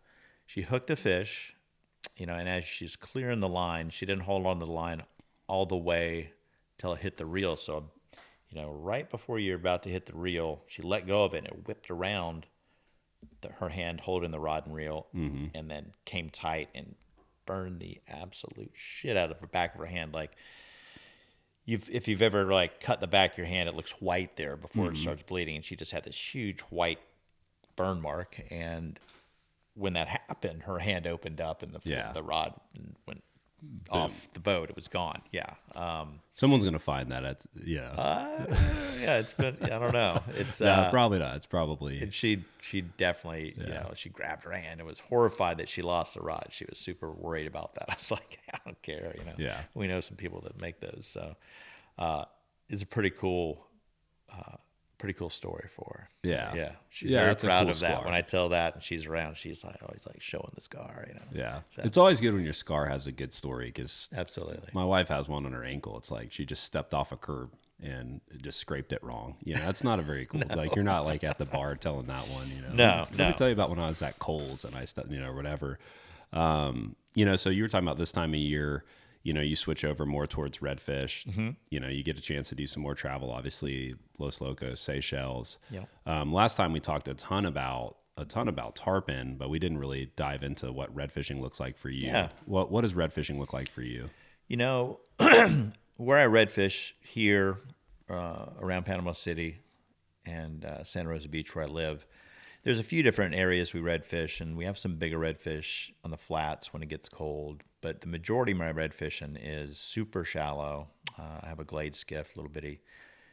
she hooked a fish, you know, and as she's clearing the line, she didn't hold on to the line all the way till it hit the reel. So, you know, right before you're about to hit the reel, she let go of it and it whipped around the, her hand holding the rod and reel, Mm-hmm. and then came tight and burned the absolute shit out of the back of her hand. Like you've if you've ever like cut the back of your hand, it looks white there before Mm-hmm. it starts bleeding. And she just had this huge white burn mark. And when that happened, her hand opened up and the Yeah. the rod went off the boat. It was gone. Yeah. Um, Someone's gonna find that. It's yeah. uh, yeah. It's been. I don't know. It's no, uh, probably not. It's probably and she she definitely you know she grabbed her hand and was horrified that she lost the rod. She was super worried about that. I was like, I don't care, you know. Yeah. We know some people that make those, so uh, it's a pretty cool, uh, pretty cool story for her. Yeah. yeah. She's Yeah, very proud cool of that. scar. When I tell that and she's around, she's like always like showing the scar, you know. yeah. So- It's always good when your scar has a good story because Absolutely. my wife has one on her ankle. It's like she just stepped off a curb and just scraped it wrong. You know, that's not a very cool. Like you're not like at the bar telling that one. You know, No, Let me no. tell you about when I was at Coles and I stepped, you know, whatever. Um, you know, so you were talking about this time of year. You know, you switch over more towards redfish. Mm-hmm. You know, you get a chance to do some more travel. Obviously, Los Locos, Seychelles. Yep. Um, last time we talked a ton about a ton about tarpon, but we didn't really dive into what red fishing looks like for you. Yeah. What What does red fishing look like for you? You know, where I redfish here uh, around Panama City and uh, Santa Rosa Beach, where I live, there's a few different areas we redfish, and we have some bigger redfish on the flats when it gets cold. But the majority of my redfishing is super shallow. Uh, I have a glade skiff, little bitty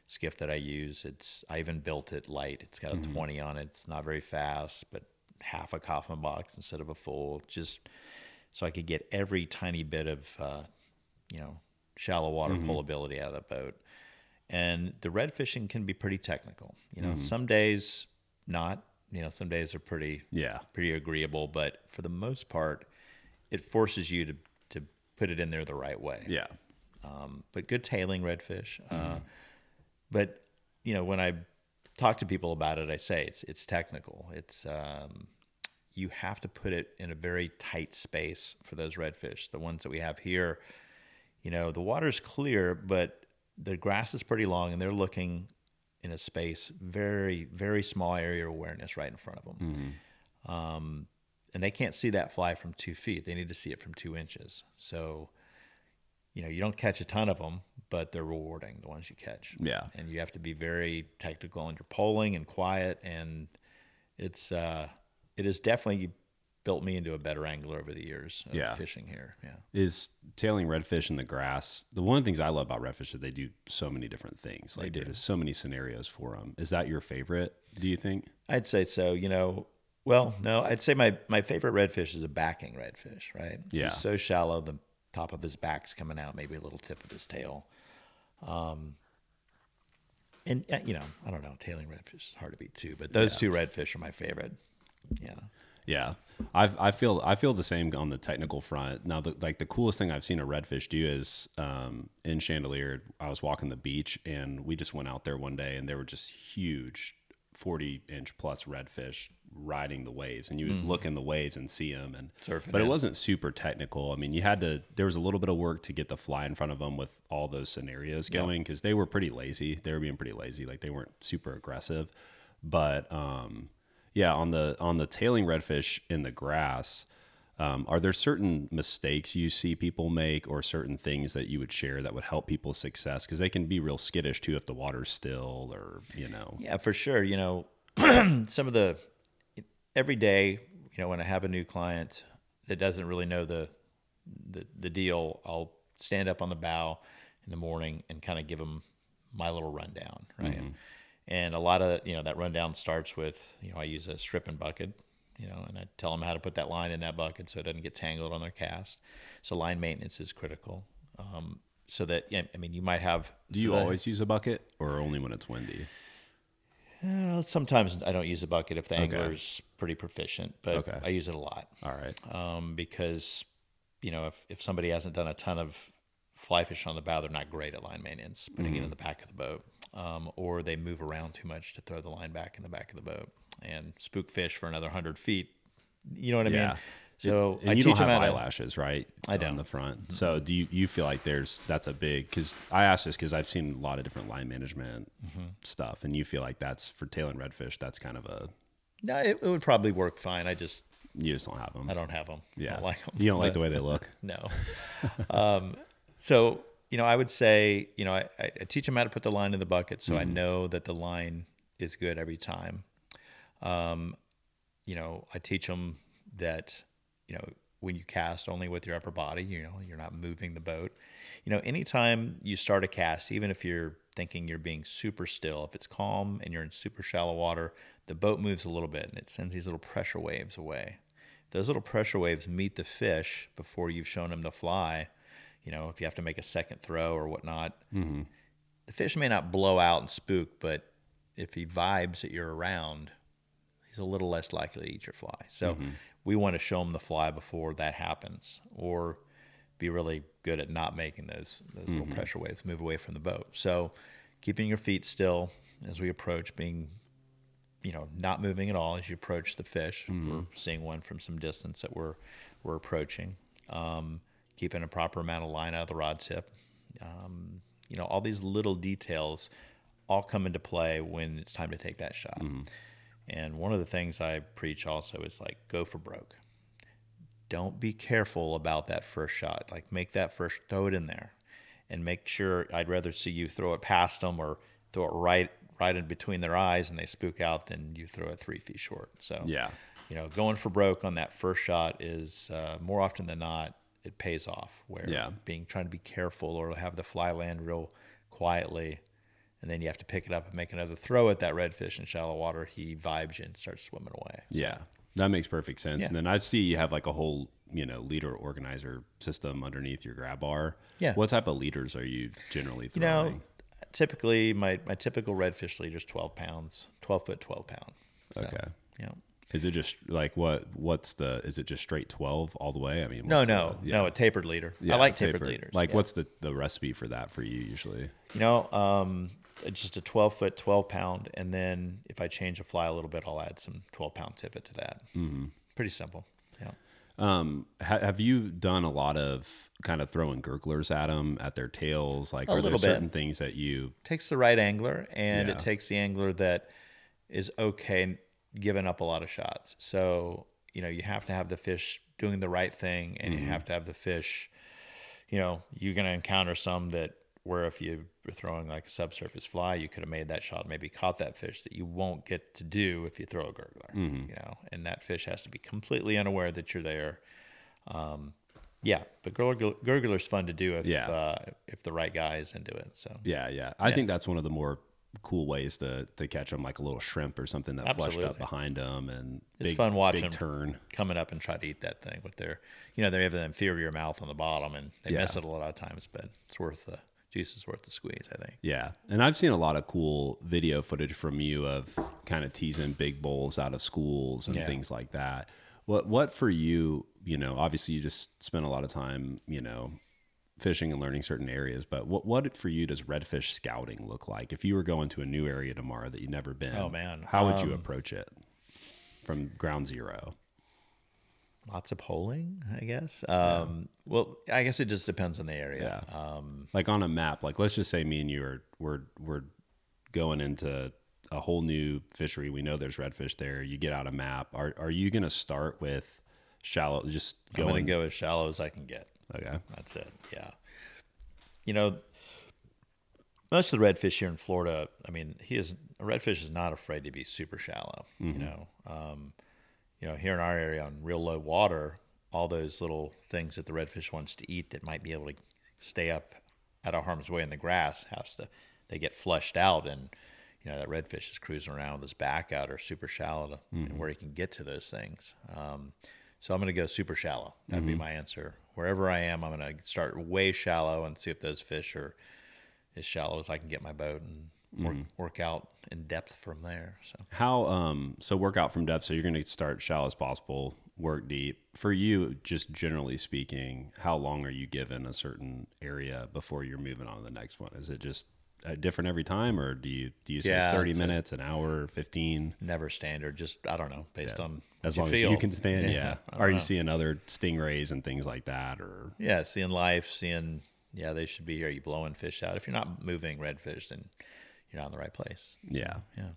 skiff that I use. It's I even built it light. It's got a 20 on it. It's not very fast, but half a coffin box instead of a full, just so I could get every tiny bit of uh, you know shallow water pullability out of the boat. And the red fishing can be pretty technical. You know, some days not. You know, some days are pretty Yeah. pretty agreeable, but for the most part, it forces you to to put it in there the right way Yeah. um, but good tailing redfish. Uh, but you know, when I talk to people about it, I say it's it's technical. It's um, you have to put it in a very tight space for those redfish. The ones that we have here, you know, the water's clear, but the grass is pretty long, and they're looking in a space very very small area of awareness right in front of them. Um, and they can't see that fly from two feet. They need to see it from two inches. So you know, you don't catch a ton of them, but they're rewarding the ones you catch. Yeah. And you have to be very technical in your poling and quiet. And it's, uh, it is definitely built me into a better angler over the years of Yeah. fishing here. Yeah. Is tailing redfish in the grass the one of the things I love about redfish is they do so many different things. Like do. there's so many scenarios for them. Is that your favorite? Do you think? I'd say so. You know, well, no, I'd say my my favorite redfish is a backing redfish. Right? Yeah. He's so shallow, the top of his back's coming out, maybe a little tip of his tail. Um, and uh, you know, I don't know, tailing redfish is hard to beat too, but those two redfish are my favorite. Yeah. Yeah, I I feel I feel the same on the technical front. Now, the, like the coolest thing I've seen a redfish do is um, in Chandeleur. I was walking the beach and we just went out there one day and there were just huge, forty inch plus redfish riding the waves, and you would look in the waves and see them. And Surfing but it wasn't super technical. I mean, you had to. There was a little bit of work to get the fly in front of them with all those scenarios going because they were pretty lazy. They were being pretty lazy. Like they weren't super aggressive, but um, yeah, on the on the tailing redfish in the grass, um, are there certain mistakes you see people make, or certain things that you would share that would help people's success? Because they can be real skittish too if the water's still, or you know. Yeah, for sure. You know, some of the every day, you know, when I have a new client that doesn't really know the the, the deal, I'll stand up on the bow in the morning and kind of give them my little rundown, right? And a lot of you know that rundown starts with you know I use a stripping bucket, you know, and I tell them how to put that line in that bucket so it doesn't get tangled on their cast. So line maintenance is critical. Um, so that yeah, I mean, you might have. Do you the- always use a bucket, or only when it's windy? Uh, sometimes I don't use a bucket if the angler's pretty proficient, but Okay. I use it a lot All right. um, because you know if, if somebody hasn't done a ton of fly fish on the bow, they're not great at line maintenance, putting it in the back of the boat, um, or they move around too much to throw the line back in the back of the boat and spook fish for another hundred feet. You know what I Yeah. mean? So And I you teach don't them have eyelashes, right? I On don't. the front. So do you, you feel like there's that's a big because I asked this because I've seen a lot of different line management Mm-hmm. stuff, and you feel like that's for tailing redfish. That's kind of a No, it, it would probably work fine. I just you just don't have them. I don't have them. yeah, don't like them. you don't like the way they look. No. um, so, you know, I would say, you know, I, I teach them how to put the line in the bucket so I know that the line is good every time. Um, you know, I teach them that, you know, when you cast only with your upper body, you know, you're not moving the boat. You know, anytime you start a cast, even if you're thinking you're being super still, if it's calm and you're in super shallow water, the boat moves a little bit and it sends these little pressure waves away. Those little pressure waves meet the fish before you've shown them the fly. You know, if you have to make a second throw or whatnot, mm-hmm. the fish may not blow out and spook, but if he vibes that you're around, he's a little less likely to eat your fly. So mm-hmm. we want to show him the fly before that happens, or be really good at not making those those little mm-hmm. pressure waves move away from the boat. So keeping your feet still as we approach, being you know not moving at all as you approach the fish. If We're seeing one from some distance that we're we're approaching. Um, keeping a proper amount of line out of the rod tip. Um, you know all these little details all come into play when it's time to take that shot. And one of the things I preach also is like go for broke. Don't be careful about that first shot. Like make that first throw it in there, and make sure. I'd rather see you throw it past them or throw it right right in between their eyes and they spook out than you throw it three feet short. So Yeah. you know, going for broke on that first shot is uh, more often than not it pays off. Where Yeah. being trying to be careful or have the fly land real quietly, and then you have to pick it up and make another throw at that redfish in shallow water. He vibes you and starts swimming away. So, Yeah, that makes perfect sense. Yeah. And then I see you have like a whole, you know, leader organizer system underneath your grab bar. Yeah. What type of leaders are you generally You throwing? know, typically my, my typical redfish leader is 12 pounds, 12 foot, 12 pound. So, Okay. Yeah. Is it just like what? What's the? Is it just straight twelve all the way? I mean, No, no, the- no, a tapered leader. yeah, I like tapered, leaders. Like, yeah. what's the the recipe for that for you usually? You know, um, it's just a 12 foot, 12 pound. And then if I change a fly a little bit, I'll add some 12 pound tippet to that. Mm-hmm. Pretty simple. Yeah. Um, ha- have you done a lot of kind of throwing gurglers at them at their tails? Like, A are there little bit. certain things that you? takes the right angler and Yeah. it takes the angler that is okay giving up a lot of shots. So, you know, you have to have the fish doing the right thing and Mm-hmm. you have to have the fish, you know, you're going to encounter some that where if you were throwing like a subsurface fly, you could have made that shot, maybe caught that fish that you won't get to do if you throw a gurgler, you know, and that fish has to be completely unaware that you're there. Um, yeah, but gurgler, gurgler's fun to do if Yeah. uh, if the right guy is into it. So Yeah, yeah. I think that's one of the more cool ways to to catch them, like a little shrimp or something that flushed up behind them, and It's big, fun watching big 'em. turn. coming up and try to eat that thing with their, you know, they have an inferior mouth on the bottom and they Yeah. it a lot of times, but it's worth the juice is worth the squeeze, I think. Yeah, and I've seen a lot of cool video footage from you of kind of teasing big bowls out of schools and Yeah. things like that. What what for you? You know, obviously you just spent a lot of time, you know, fishing and learning certain areas. But what what for you does redfish scouting look like? If you were going to a new area tomorrow that you've never been, Oh, man. how would you Um, approach it from ground zero? Lots of poling, I guess. Um, Well, I guess it just depends on the area. Um, like on a map like let's just say me and you are we're we're going into a whole new fishery we know there's redfish there you get out a map are are you going to start with shallow just I'm going going to go as shallow as I can get. Okay. That's it. Yeah. You know, most of the redfish here in Florida, I mean, he is a redfish is not afraid to be super shallow. You know, um, you know, here in our area on real low water, all those little things that the redfish wants to eat that might be able to stay up out of harm's way in the grass has to they get flushed out and you know that redfish is cruising around with his back out or super shallow to, and where he can get to those things. Um, so i'm going to go super shallow. That'd be my answer wherever i am i'm going to start way shallow and see if those fish are as shallow as i can get my boat and work, work out in depth from there so. How um so work out from depth so you're going to start shallow as possible work deep. For you just generally speaking how long are you given a certain area before you're moving on to the next one? Is it just different every time or do you do you say Yeah, 30 it's a- minutes an hour 15 never standard just i don't know based on as long you as you can stand yeah, I are you seeing other stingrays and things like that or Yeah, seeing life, seeing yeah, they should be here. You blowing fish out. If you're not moving redfish, then you're not in the right place. yeah Yeah.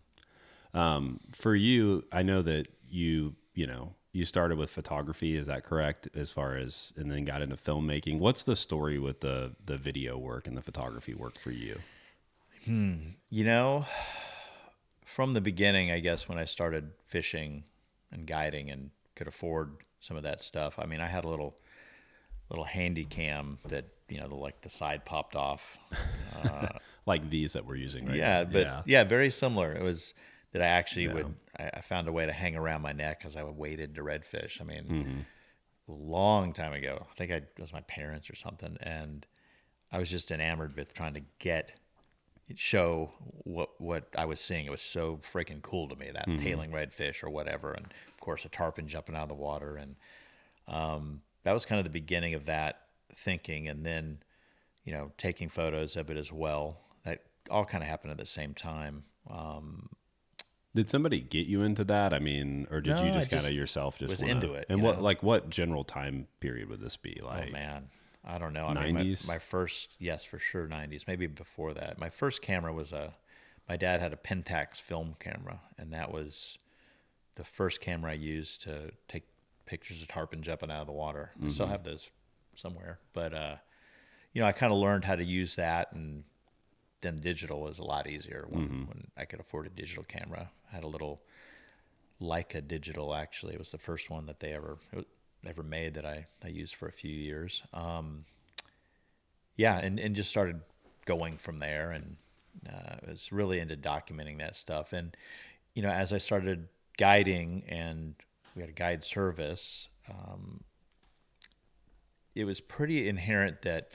um, for you i know that you you know you started with photography is that correct as far as and then got into filmmaking what's the story with the the video work and the photography work for you You know, from the beginning, I guess when I started fishing and guiding and could afford some of that stuff. I mean, I had a little little handy cam that you know, the, like the side popped off. like these that we're using right yeah, now. but yeah. very similar. It was that I actually would I, I found a way to hang around my neck as I waded to redfish. I mean, Mm-hmm. a long time ago. I think I, it was my parents or something, and I was just enamored with trying to get show what what I was seeing. It was so freaking cool to me that tailing redfish or whatever, and of course a tarpon jumping out of the water, and um, that was kind of the beginning of that thinking, and then you know taking photos of it as well. That all kind of happened at the same time. Um, Did somebody get you into that? I mean, or did No, you just kind of yourself just was wanna- into it, And what know? like what general time period would this be? Like oh man, I don't know. I mean, 90s? my, my first, yes, for sure, nineties. Maybe before that. My first camera was a. My dad had a Pentax film camera, and that was the first camera I used to take pictures of tarpon jumping out of the water. I Mm-hmm. still have those somewhere, but uh, you know, I kind of learned how to use that, and then digital was a lot easier when, Mm-hmm. when I could afford a digital camera. I had a little Leica digital. Actually, it was the first one that they ever it was- ever made that I I used for a few years. Um, yeah, and and just started going from there, and uh, was really into documenting that stuff. And you know, as I started guiding, and we had a guide service. Um, it was pretty inherent that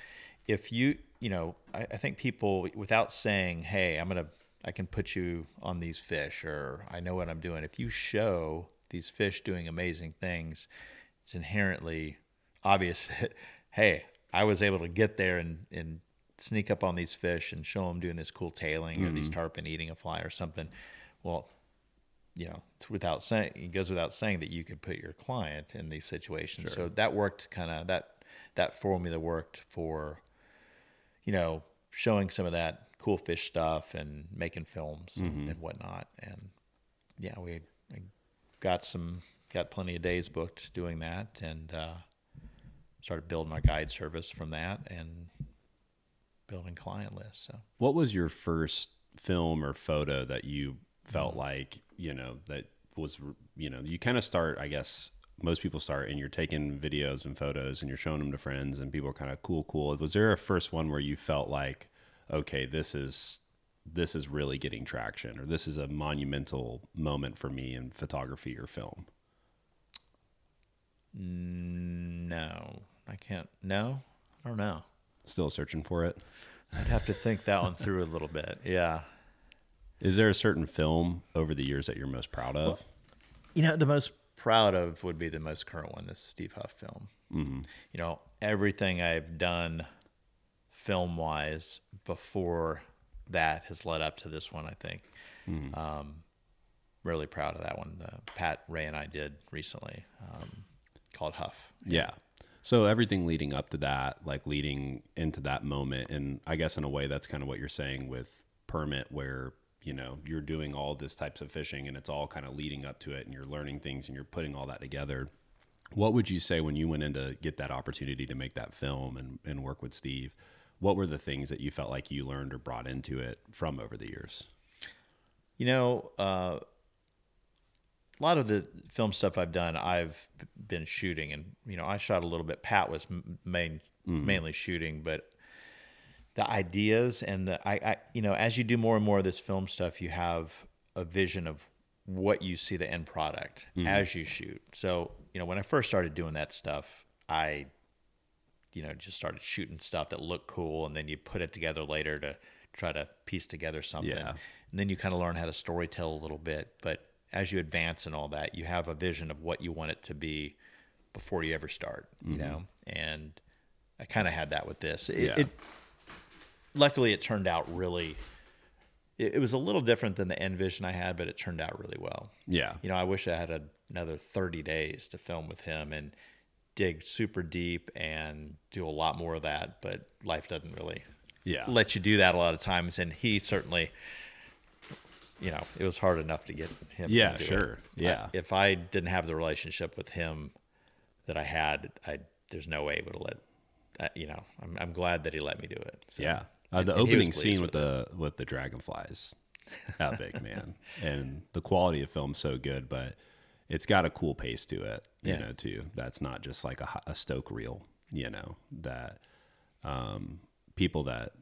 if you you know I, I think people without saying hey i'm gonna i can put you on these fish or i know what i'm doing if you show these fish doing amazing things it's inherently obvious that hey i was able to get there and and sneak up on these fish and show them doing this cool tailing or these mm-hmm. tarpon eating a fly or something well you know, it's without saying, it goes without saying that you could put your client in these situations. So that worked kind of that that formula worked for, you know, showing some of that cool fish stuff and making films and, mm-hmm. and whatnot. And yeah, we got some got plenty of days booked doing that, and uh, started building our guide service from that. And building client lists. So What was your first film or photo that you felt like, you know, that was, you know, you kind of start, I guess, most people start and you're taking videos and photos and you're showing them to friends and people are kind of cool, cool. Was there a first one where you felt like, okay, this is, this is really getting traction or this is a monumental moment for me in photography or film? No, I can't. No, I don't know. Still searching for it. I'd have to think that one through a little bit. Yeah. Is there a certain film over the years that you're most proud of? You know, the most proud of would be the most current one, this Steve Huff film. Mm-hmm. You know, everything I've done film wise before that has led up to this one, I think. Mm-hmm. Um, really proud of that one. Uh, Pat, Ray, and I did recently um, called Huff. Yeah. So everything leading up to that, like leading into that moment, and I guess in a way that's kind of what you're saying with permit, where you know you're doing all this types of fishing, and it's all kind of leading up to it, and you're learning things, and you're putting all that together. What would you say when you went in to get that opportunity to make that film and, and work with Steve? What were the things that you felt like you learned or brought into it from over the years? You know, uh, a lot of the film stuff I've done, I've been shooting, and you know, I shot a little bit. Pat was main mm. mainly shooting, but the ideas and the I, I, you know, as you do more and more of this film stuff, you have a vision of what you see the end product mm-hmm. as you shoot. So, you know, when I first started doing that stuff, I, you know, just started shooting stuff that looked cool, and then you put it together later to try to piece together something. Yeah. And then you kind of learn how to story tell a little bit, but as you advance and all that, you have a vision of what you want it to be before you ever start, you mm-hmm. know? And I kind of had that with this. It, Yeah. it luckily it turned out really it, it was a little different than the end vision I had, but it turned out really well. Yeah. You know, I wish I had a, another 30 days to film with him and dig super deep and do a lot more of that, but life doesn't really Yeah. let you do that a lot of times and he certainly you know, it was hard enough to get him Yeah, into it. sure. Yeah. I- if I didn't have the relationship with him that I had, I there's no way he would have let uh, you know, I'm I'm glad that he let me do it. So, Yeah. Uh, and- the and opening scene with with the with the dragonflies, epic man, and the quality of film so good, but it's got a cool pace to it, you Yeah. know, too. That's not just like a, a Stoke reel, you know. That um, people that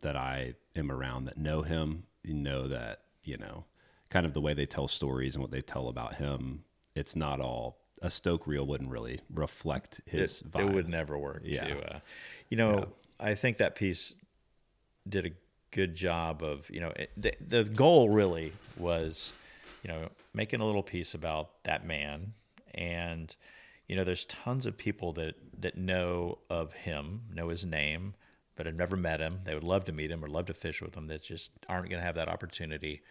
that I am around that know him, know that you know, kind of the way they tell stories and what they tell about him. It's not all a Stoke reel wouldn't really reflect his it, vibe. it would never work. Yeah. To, uh, you know, I think that piece did a good job of, you know, it, the, the goal really was, you know, making a little piece about that man. And, you know, there's tons of people that, that know of him, know his name, but have never met him. They would love to meet him or love to fish with him that just aren't going to have that opportunity.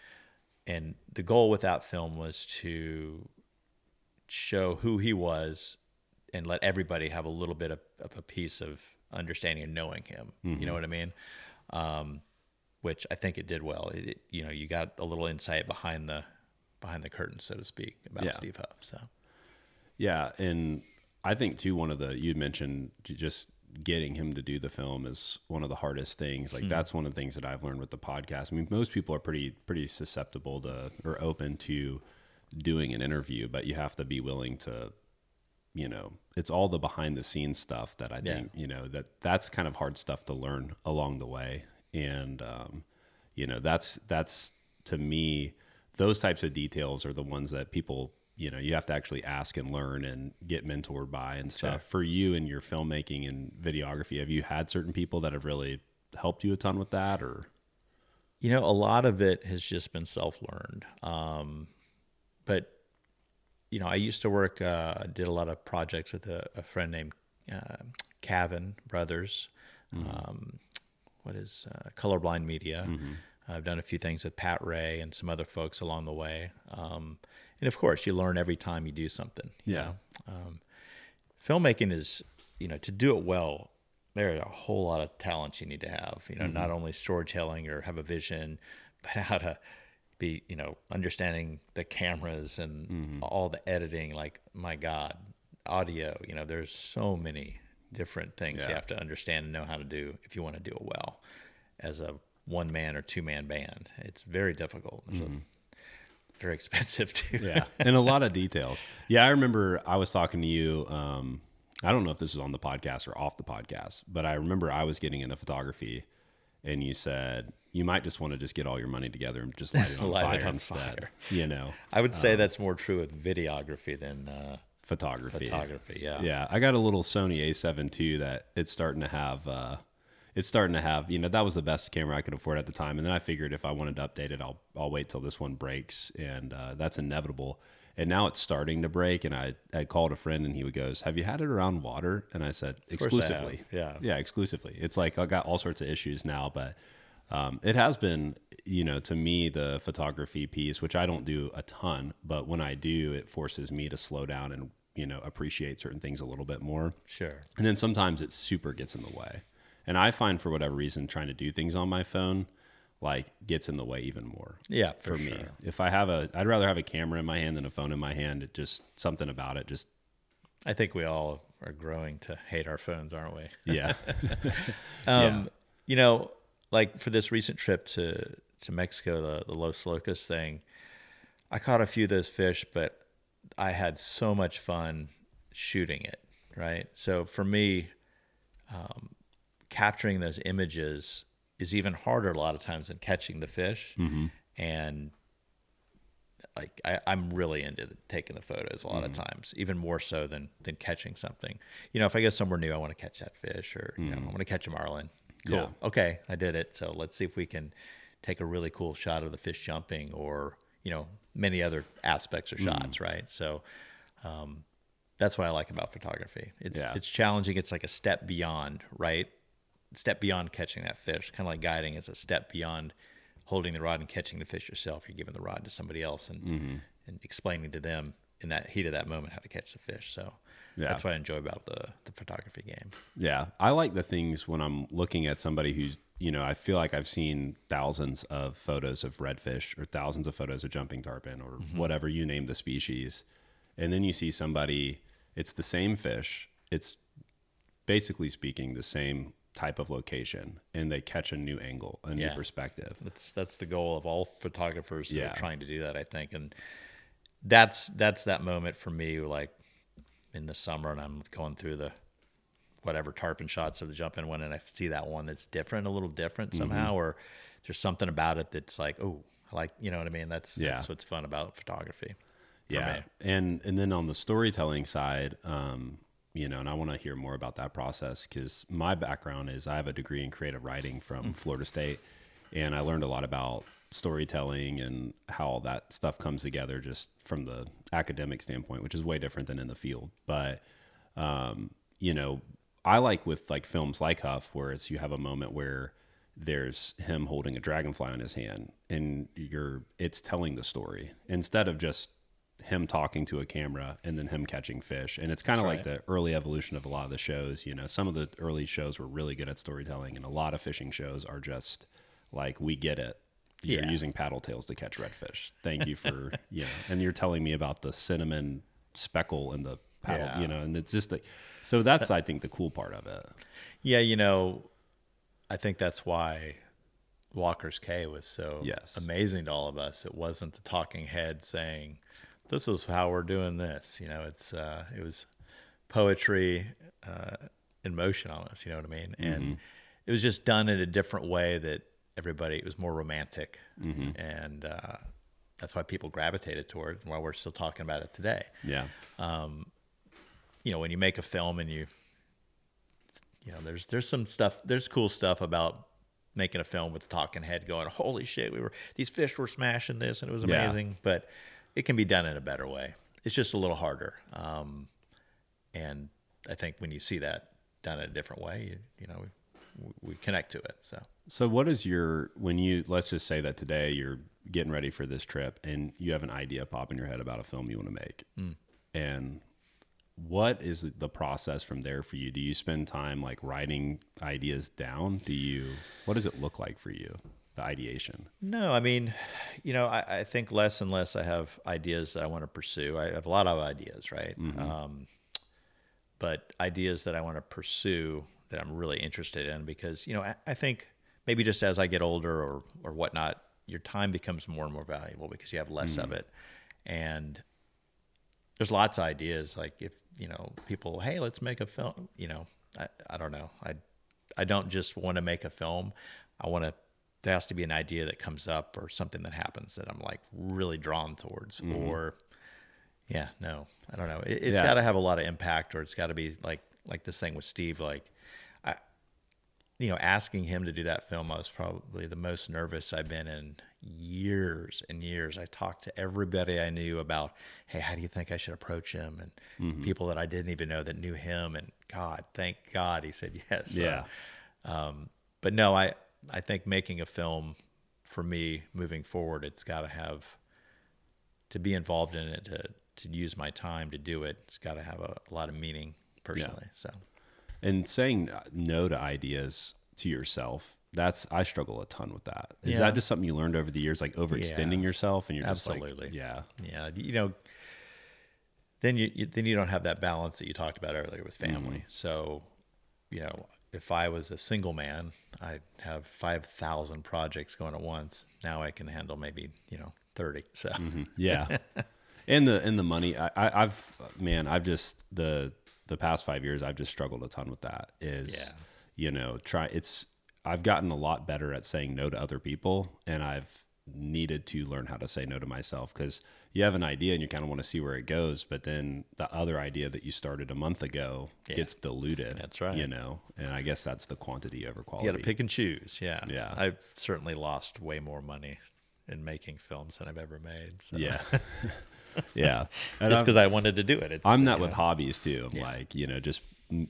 And the goal with that film was to show who he was and let everybody have a little bit of, of a piece of understanding and knowing him. You know what I mean? Um, which I think it did well. It, it- you know, you got a little insight behind the behind the curtain, so to speak, about Yeah. Steve Huff. So Yeah, and I think too one of the you mentioned just getting him to do the film is one of the hardest things. Like that's one of the things that I've learned with the podcast. I mean, most people are pretty pretty susceptible to or open to doing an interview, but you have to be willing to you know, it's all the behind the scenes stuff that I Yeah. think, you know, that that's kind of hard stuff to learn along the way. And um, you know, that's that's to me those types of details are the ones that people you know you have to actually ask and learn and get mentored by and stuff for you and your filmmaking and videography have you had certain people that have really helped you a ton with that or You know, a lot of it has just been self learned. Um, but, you know, I used to work, uh, I did a lot of projects with a, a friend named uh, Cavan Brothers. Um, what is uh, Colorblind Media? I've done a few things with Pat Ray and some other folks along the way. Um, and of course, you learn every time you do something. you Yeah. Um, filmmaking is, you know, to do it well, there are a whole lot of talents you need to have. You know, not mm-hmm. only storytelling or have a vision, but how to be, you know, understanding the cameras and mm-hmm. all the editing. Like, my God, audio. You know, there's so many different things you have to understand and know how to do if you want to do it well as a one man or two man band. It's very difficult. A- mm-hmm. Very expensive too. Yeah and a lot of details yeah i remember i was talking to you um i don't know if this was on the podcast or off the podcast but i remember i was getting into photography and you said you might just want to just get all your money together and just light it on, Light fire, it on instead fire. you know I would say that's more true with videography than uh, photography photography. Yeah. yeah i got a little sony a7 II that it's starting to have uh it's starting to have you know that was the best camera i could afford at the time. And then i figured if i wanted to update it i'll i'll wait till this one breaks. And uh, that's inevitable. And now it's starting to break. And i i called a friend and he would goes have you had it around water? And i said course I exclusively. Yeah. yeah exclusively. It's like i got all sorts of issues now but um, it has been you know to me the photography piece which i don't do a ton but when i do it forces me to slow down and you know appreciate certain things a little bit more. Sure. and then sometimes it super gets in the way and i find for whatever reason trying to do things on my phone like gets in the way even more Yeah, for, for, me sure. if i have a i'd rather have a camera in my hand than a phone in my hand it just something about it just I think we all are growing to hate our phones, aren't we? yeah Um, You know, like for this recent trip to to Mexico, the the Los Locos thing, I caught a few of those fish, but I had so much fun shooting it. Right. So for me, um, capturing those images is even harder a lot of times than catching the fish. Mm-hmm. And like I, I'm really into taking the photos a lot of mm-hmm. times, even more so than than catching something. You know, if I go somewhere new, I want to catch that fish, or you know, I mm. want to catch a marlin. Cool. Yeah. Okay, I did it. So let's see if we can take a really cool shot of the fish jumping, or you know, many other aspects or mm. shots. Right. So. Um, that's what I like about photography. It's Yeah. it's challenging. It's like a step beyond, right? Step beyond catching that fish. Kind of like guiding is a step beyond holding the rod and catching the fish yourself. You're giving the rod to somebody else and Mm-hmm. and explaining to them in that heat of that moment how to catch the fish. So Yeah. that's what I enjoy about the the photography game. Yeah, I like the things when I'm looking at somebody who's, you know, I feel like I've seen thousands of photos of redfish or thousands of photos of jumping tarpon or whatever you name the species. And then you see somebody, it's the same fish, it's basically speaking the same type of location, and they catch a new angle, a new perspective. That's that's the goal of all photographers that Yeah. are trying to do that, I think. And that's that's that moment for me, like in the summer, and I'm going through the whatever tarpon shots of the jump in one, and I see that one that's different, a little different Mm-hmm. somehow, or there's something about it that's like, oh, like you know what I mean? That's Yeah. that's what's fun about photography. yeah me. and and then on the storytelling side um you know and i want to hear more about that process because my background is i have a degree in creative writing from florida state and i learned a lot about storytelling and how all that stuff comes together just from the academic standpoint which is way different than in the field. But um, you know, I like with like films like Huff, where it's you have a moment where there's him holding a dragonfly in his hand, and you're it's telling the story instead of just him talking to a camera and then him catching fish. And it's kind of like the early evolution of a lot of the shows. You know, some of the early shows were really good at storytelling, and a lot of fishing shows are just like we get it. You're Yeah. using paddle tails to catch redfish. Thank you for you know, and you're telling me about the cinnamon speckle in the paddle, Yeah. you know, and it's just like so that's I think the cool part of it. Yeah, you know, I think that's why Walker's Cay was so Yes. amazing to all of us. It wasn't the talking head saying, "This is how we're doing this." You know, it's uh, it was poetry uh, in motion almost. You know what I mean? And it was just done in a different way that everybody. It was more romantic, and uh, that's why people gravitated toward. While we're still talking about it today Yeah. Um, you know when you make a film and you you know there's there's some stuff there's cool stuff about making a film with the talking head going holy shit we were these fish were smashing this and it was Yeah. amazing but it can be done in a better way it's just a little harder um, and i think when you see that done in a different way you, you know we, we connect to it so So what is your when you let's just say that today you're getting ready for this trip and you have an idea pop in your head about a film you want to make. And what is the process from there for you? Do you spend time like writing ideas down? Do you what does it look like for you? The ideation. No, I mean, you know, I, I think less and less I have ideas that I want to pursue. I have a lot of ideas, right? Um, but ideas that I want to pursue that I'm really interested in because you know I, I think maybe just as I get older or or whatnot, your time becomes more and more valuable because you have less of it, and there's lots of ideas like if you know people hey let's make a film you know I, I don't know I I don't just want to make a film I want to there has to be an idea that comes up or something that happens that I'm like really drawn towards or yeah no I don't know it, it's Yeah. got to have a lot of impact or it's got to be like like this thing with Steve like I you know asking him to do that film I was probably the most nervous I've been in years and years I talked to everybody I knew about hey how do you think I should approach him and Mm-hmm. people that I didn't even know that knew him and God thank God he said yes So, Yeah. um, but no, I I think making a film for me moving forward, it's got to have to be involved in it to to use my time to do it. It's got to have a, a lot of meaning personally. So And saying uh, no to ideas to yourself, that's I struggle a ton with that. Is Yeah. that just something you learned over the years, like overextending Yeah. yourself, and you're Absolutely. just like, yeah, yeah, you know, then you, you then you don't have that balance that you talked about earlier with family. Mm-hmm. So you know. If I was a single man, I'd have five thousand projects going at once. Now I can handle maybe you know thirty. So mm-hmm. yeah. and the and the money, I, I, I've man, I've just the the past five years, I've just struggled a ton with that. Is Yeah. you know, try it's I've gotten a lot better at saying no to other people, and I've needed to learn how to say no to myself because you have an idea and you kind of want to see where it goes, but then the other idea that you started a month ago gets diluted. That's right. You know, and I guess that's the quantity over quality. You got to pick and choose. Yeah. Yeah. I've certainly lost way more money in making films than I've ever made. So. Yeah. yeah. And Just because I wanted to do it. It's, I'm that with know, hobbies too. Like, you know, just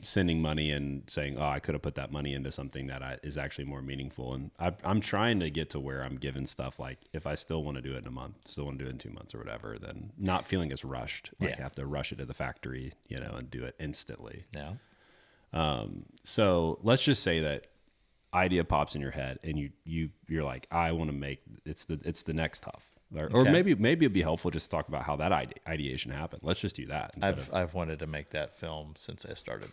sending money and saying, oh, I could have put that money into something that I, is actually more meaningful. And I, I'm trying to get to where I'm given stuff like if I still want to do it in a month, still want to do it in two months or whatever, then not feeling as rushed. Like Yeah. I have to rush it to the factory, you know, and do it instantly. Yeah. Um. So let's just say that idea pops in your head and you, you, you're like, I want to make it's the, it's the next tough. Or, or maybe, maybe it'd be helpful just to talk about how that ide- ideation happened. Let's just do that. I've, of- I've wanted to make that film since I started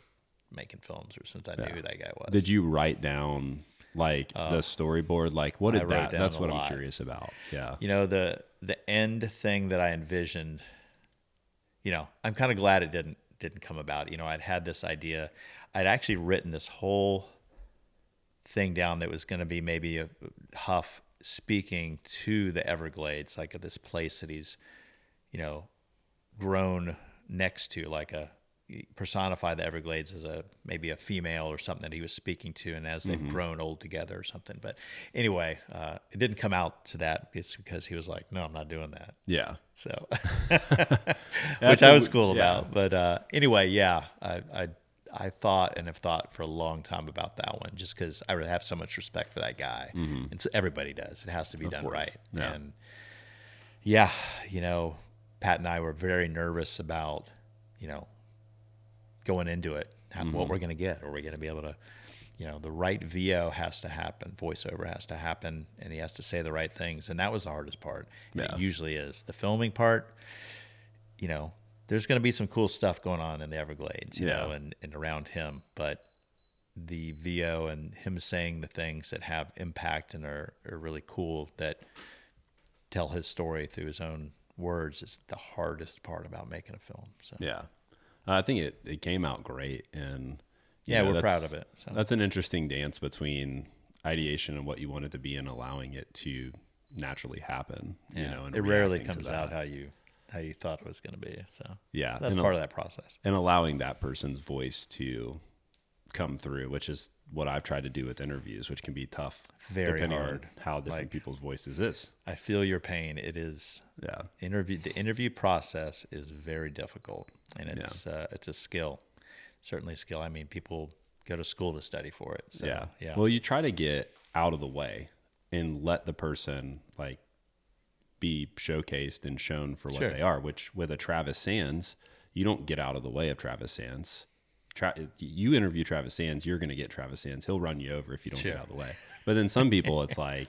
making films or since I knew who that guy was. Did you write down like the uh, storyboard? Like what did wrote that? That's what lot. I'm curious about. Yeah. you know the the end thing that I envisioned. You know, I'm kind of glad it didn't didn't come about. You know, I'd had this idea. I'd actually written this whole thing down that was going to be maybe a Huff speaking to the Everglades, like at this place that he's, you know, grown next to, like a personify the Everglades as a maybe a female or something that he was speaking to, and as they've grown old together or something. But anyway, uh, it didn't come out to that. It's because he was like, "No, I'm not doing that." Yeah. So, which I was cool yeah. about. But uh, anyway, yeah, I, I I thought and have thought for a long time about that one, just because I have so much respect for that guy, and so everybody does. It has to be done Mm-hmm. course. right, Yeah. and yeah, you know, Pat and I were very nervous about, you know, going into it, how, Mm-hmm. what we're going to get. Are we going to be able to, you know, the right VO has to happen, voiceover has to happen, and he has to say the right things. And that was the hardest part. Yeah. It usually is. The filming part, you know, there's going to be some cool stuff going on in the Everglades, you know, and, and around him. But the VO and him saying the things that have impact and are, are really cool that tell his story through his own words is the hardest part about making a film. So Yeah. I think it, it came out great. And Yeah, know, we're proud of it, so. That's an interesting dance between ideation and what you want it to be and allowing it to naturally happen, you know, and it rarely comes out how you how you thought it was going to be. So Yeah. that's part of that process. and allowing that person's voice to come through, which is what I've tried to do with interviews, which can be tough. Very depending hard. on how different Like- people's voices is. I feel your pain. It is Yeah. interview. The interview process is very difficult, and it's uh, it's a skill, certainly a skill. I mean, people go to school to study for it. So, yeah. yeah. Well, you try to get out of the way and let the person like be showcased and shown for what Sure. they are, which with a Travis Sands, you don't get out of the way of Travis Sands. Tra- you interview Travis Sands, you're going to get Travis Sands. He'll run you over if you don't Sure. get out of the way. But then some people, it's like,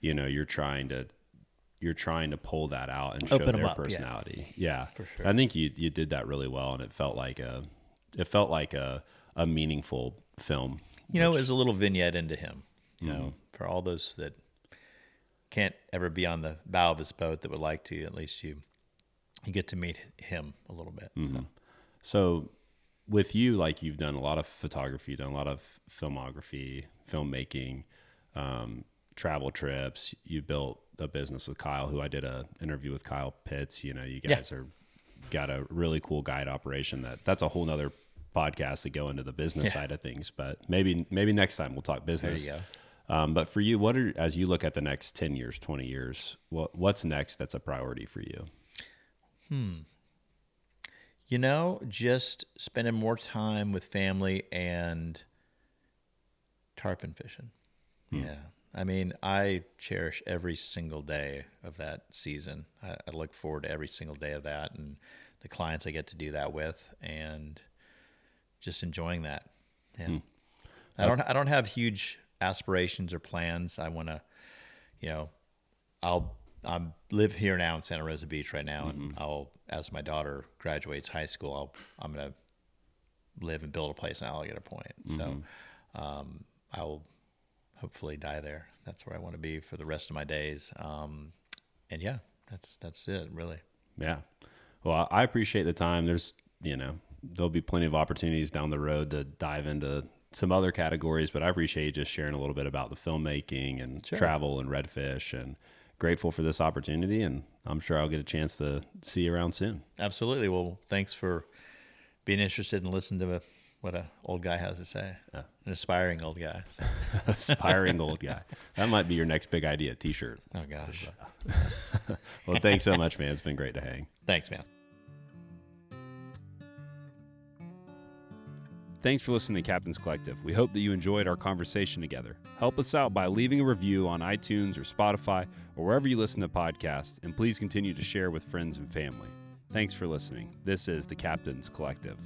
you know, you're trying to, you're trying to pull that out and show their up, yeah. personality. Yeah. For sure. I think you, you did that really well. And it felt like a, it felt like a a meaningful film. You know, it was a little vignette into him. You know, mm-hmm. for all those that can't ever be on the bow of his boat that would like to, at least you you get to meet him a little bit. So So, with you, like you've done a lot of photography, done a lot of filmography, filmmaking, um, travel trips. You built a business with Kyle, who I did a interview with Kyle Pitts. You know, you Yeah. guys are got a really cool guide operation. That that's a whole nother podcast to go into the business Yeah. side of things. But maybe maybe next time we'll talk there business. you go. Um, but for you, what are as you look at the next ten years, twenty years, what what's next that's a priority for you? Hmm. You know, just spending more time with family and tarpon fishing. Yeah. I mean, I cherish every single day of that season. I, I look forward to every single day of that and the clients I get to do that with and just enjoying that. Yeah. I don't I don't have huge aspirations or plans. I want to, you know, I'll I live here now in Santa Rosa Beach right now, and I'll as my daughter graduates high school, I'll I'm gonna live and build a place in Alligator Point. So um, I'll hopefully die there. That's where I want to be for the rest of my days. Um, and yeah, that's that's it really. Yeah. Well, I appreciate the time. There's, you know, there'll be plenty of opportunities down the road to dive into some other categories, but I appreciate you just sharing a little bit about the filmmaking and Sure. travel and redfish and grateful for this opportunity. And I'm sure I'll get a chance to see you around soon. Absolutely. Well, thanks for being interested and listening to what a old guy has to say. Yeah. An aspiring old guy. Aspiring old guy. That might be your next big idea t shirt. Oh gosh. Well, thanks so much, man. It's been great to hang. Thanks, man. Thanks for listening to Captain's Collective. We hope that you enjoyed our conversation together. Help us out by leaving a review on iTunes or Spotify or wherever you listen to podcasts, and please continue to share with friends and family. Thanks for listening. This is the Captain's Collective.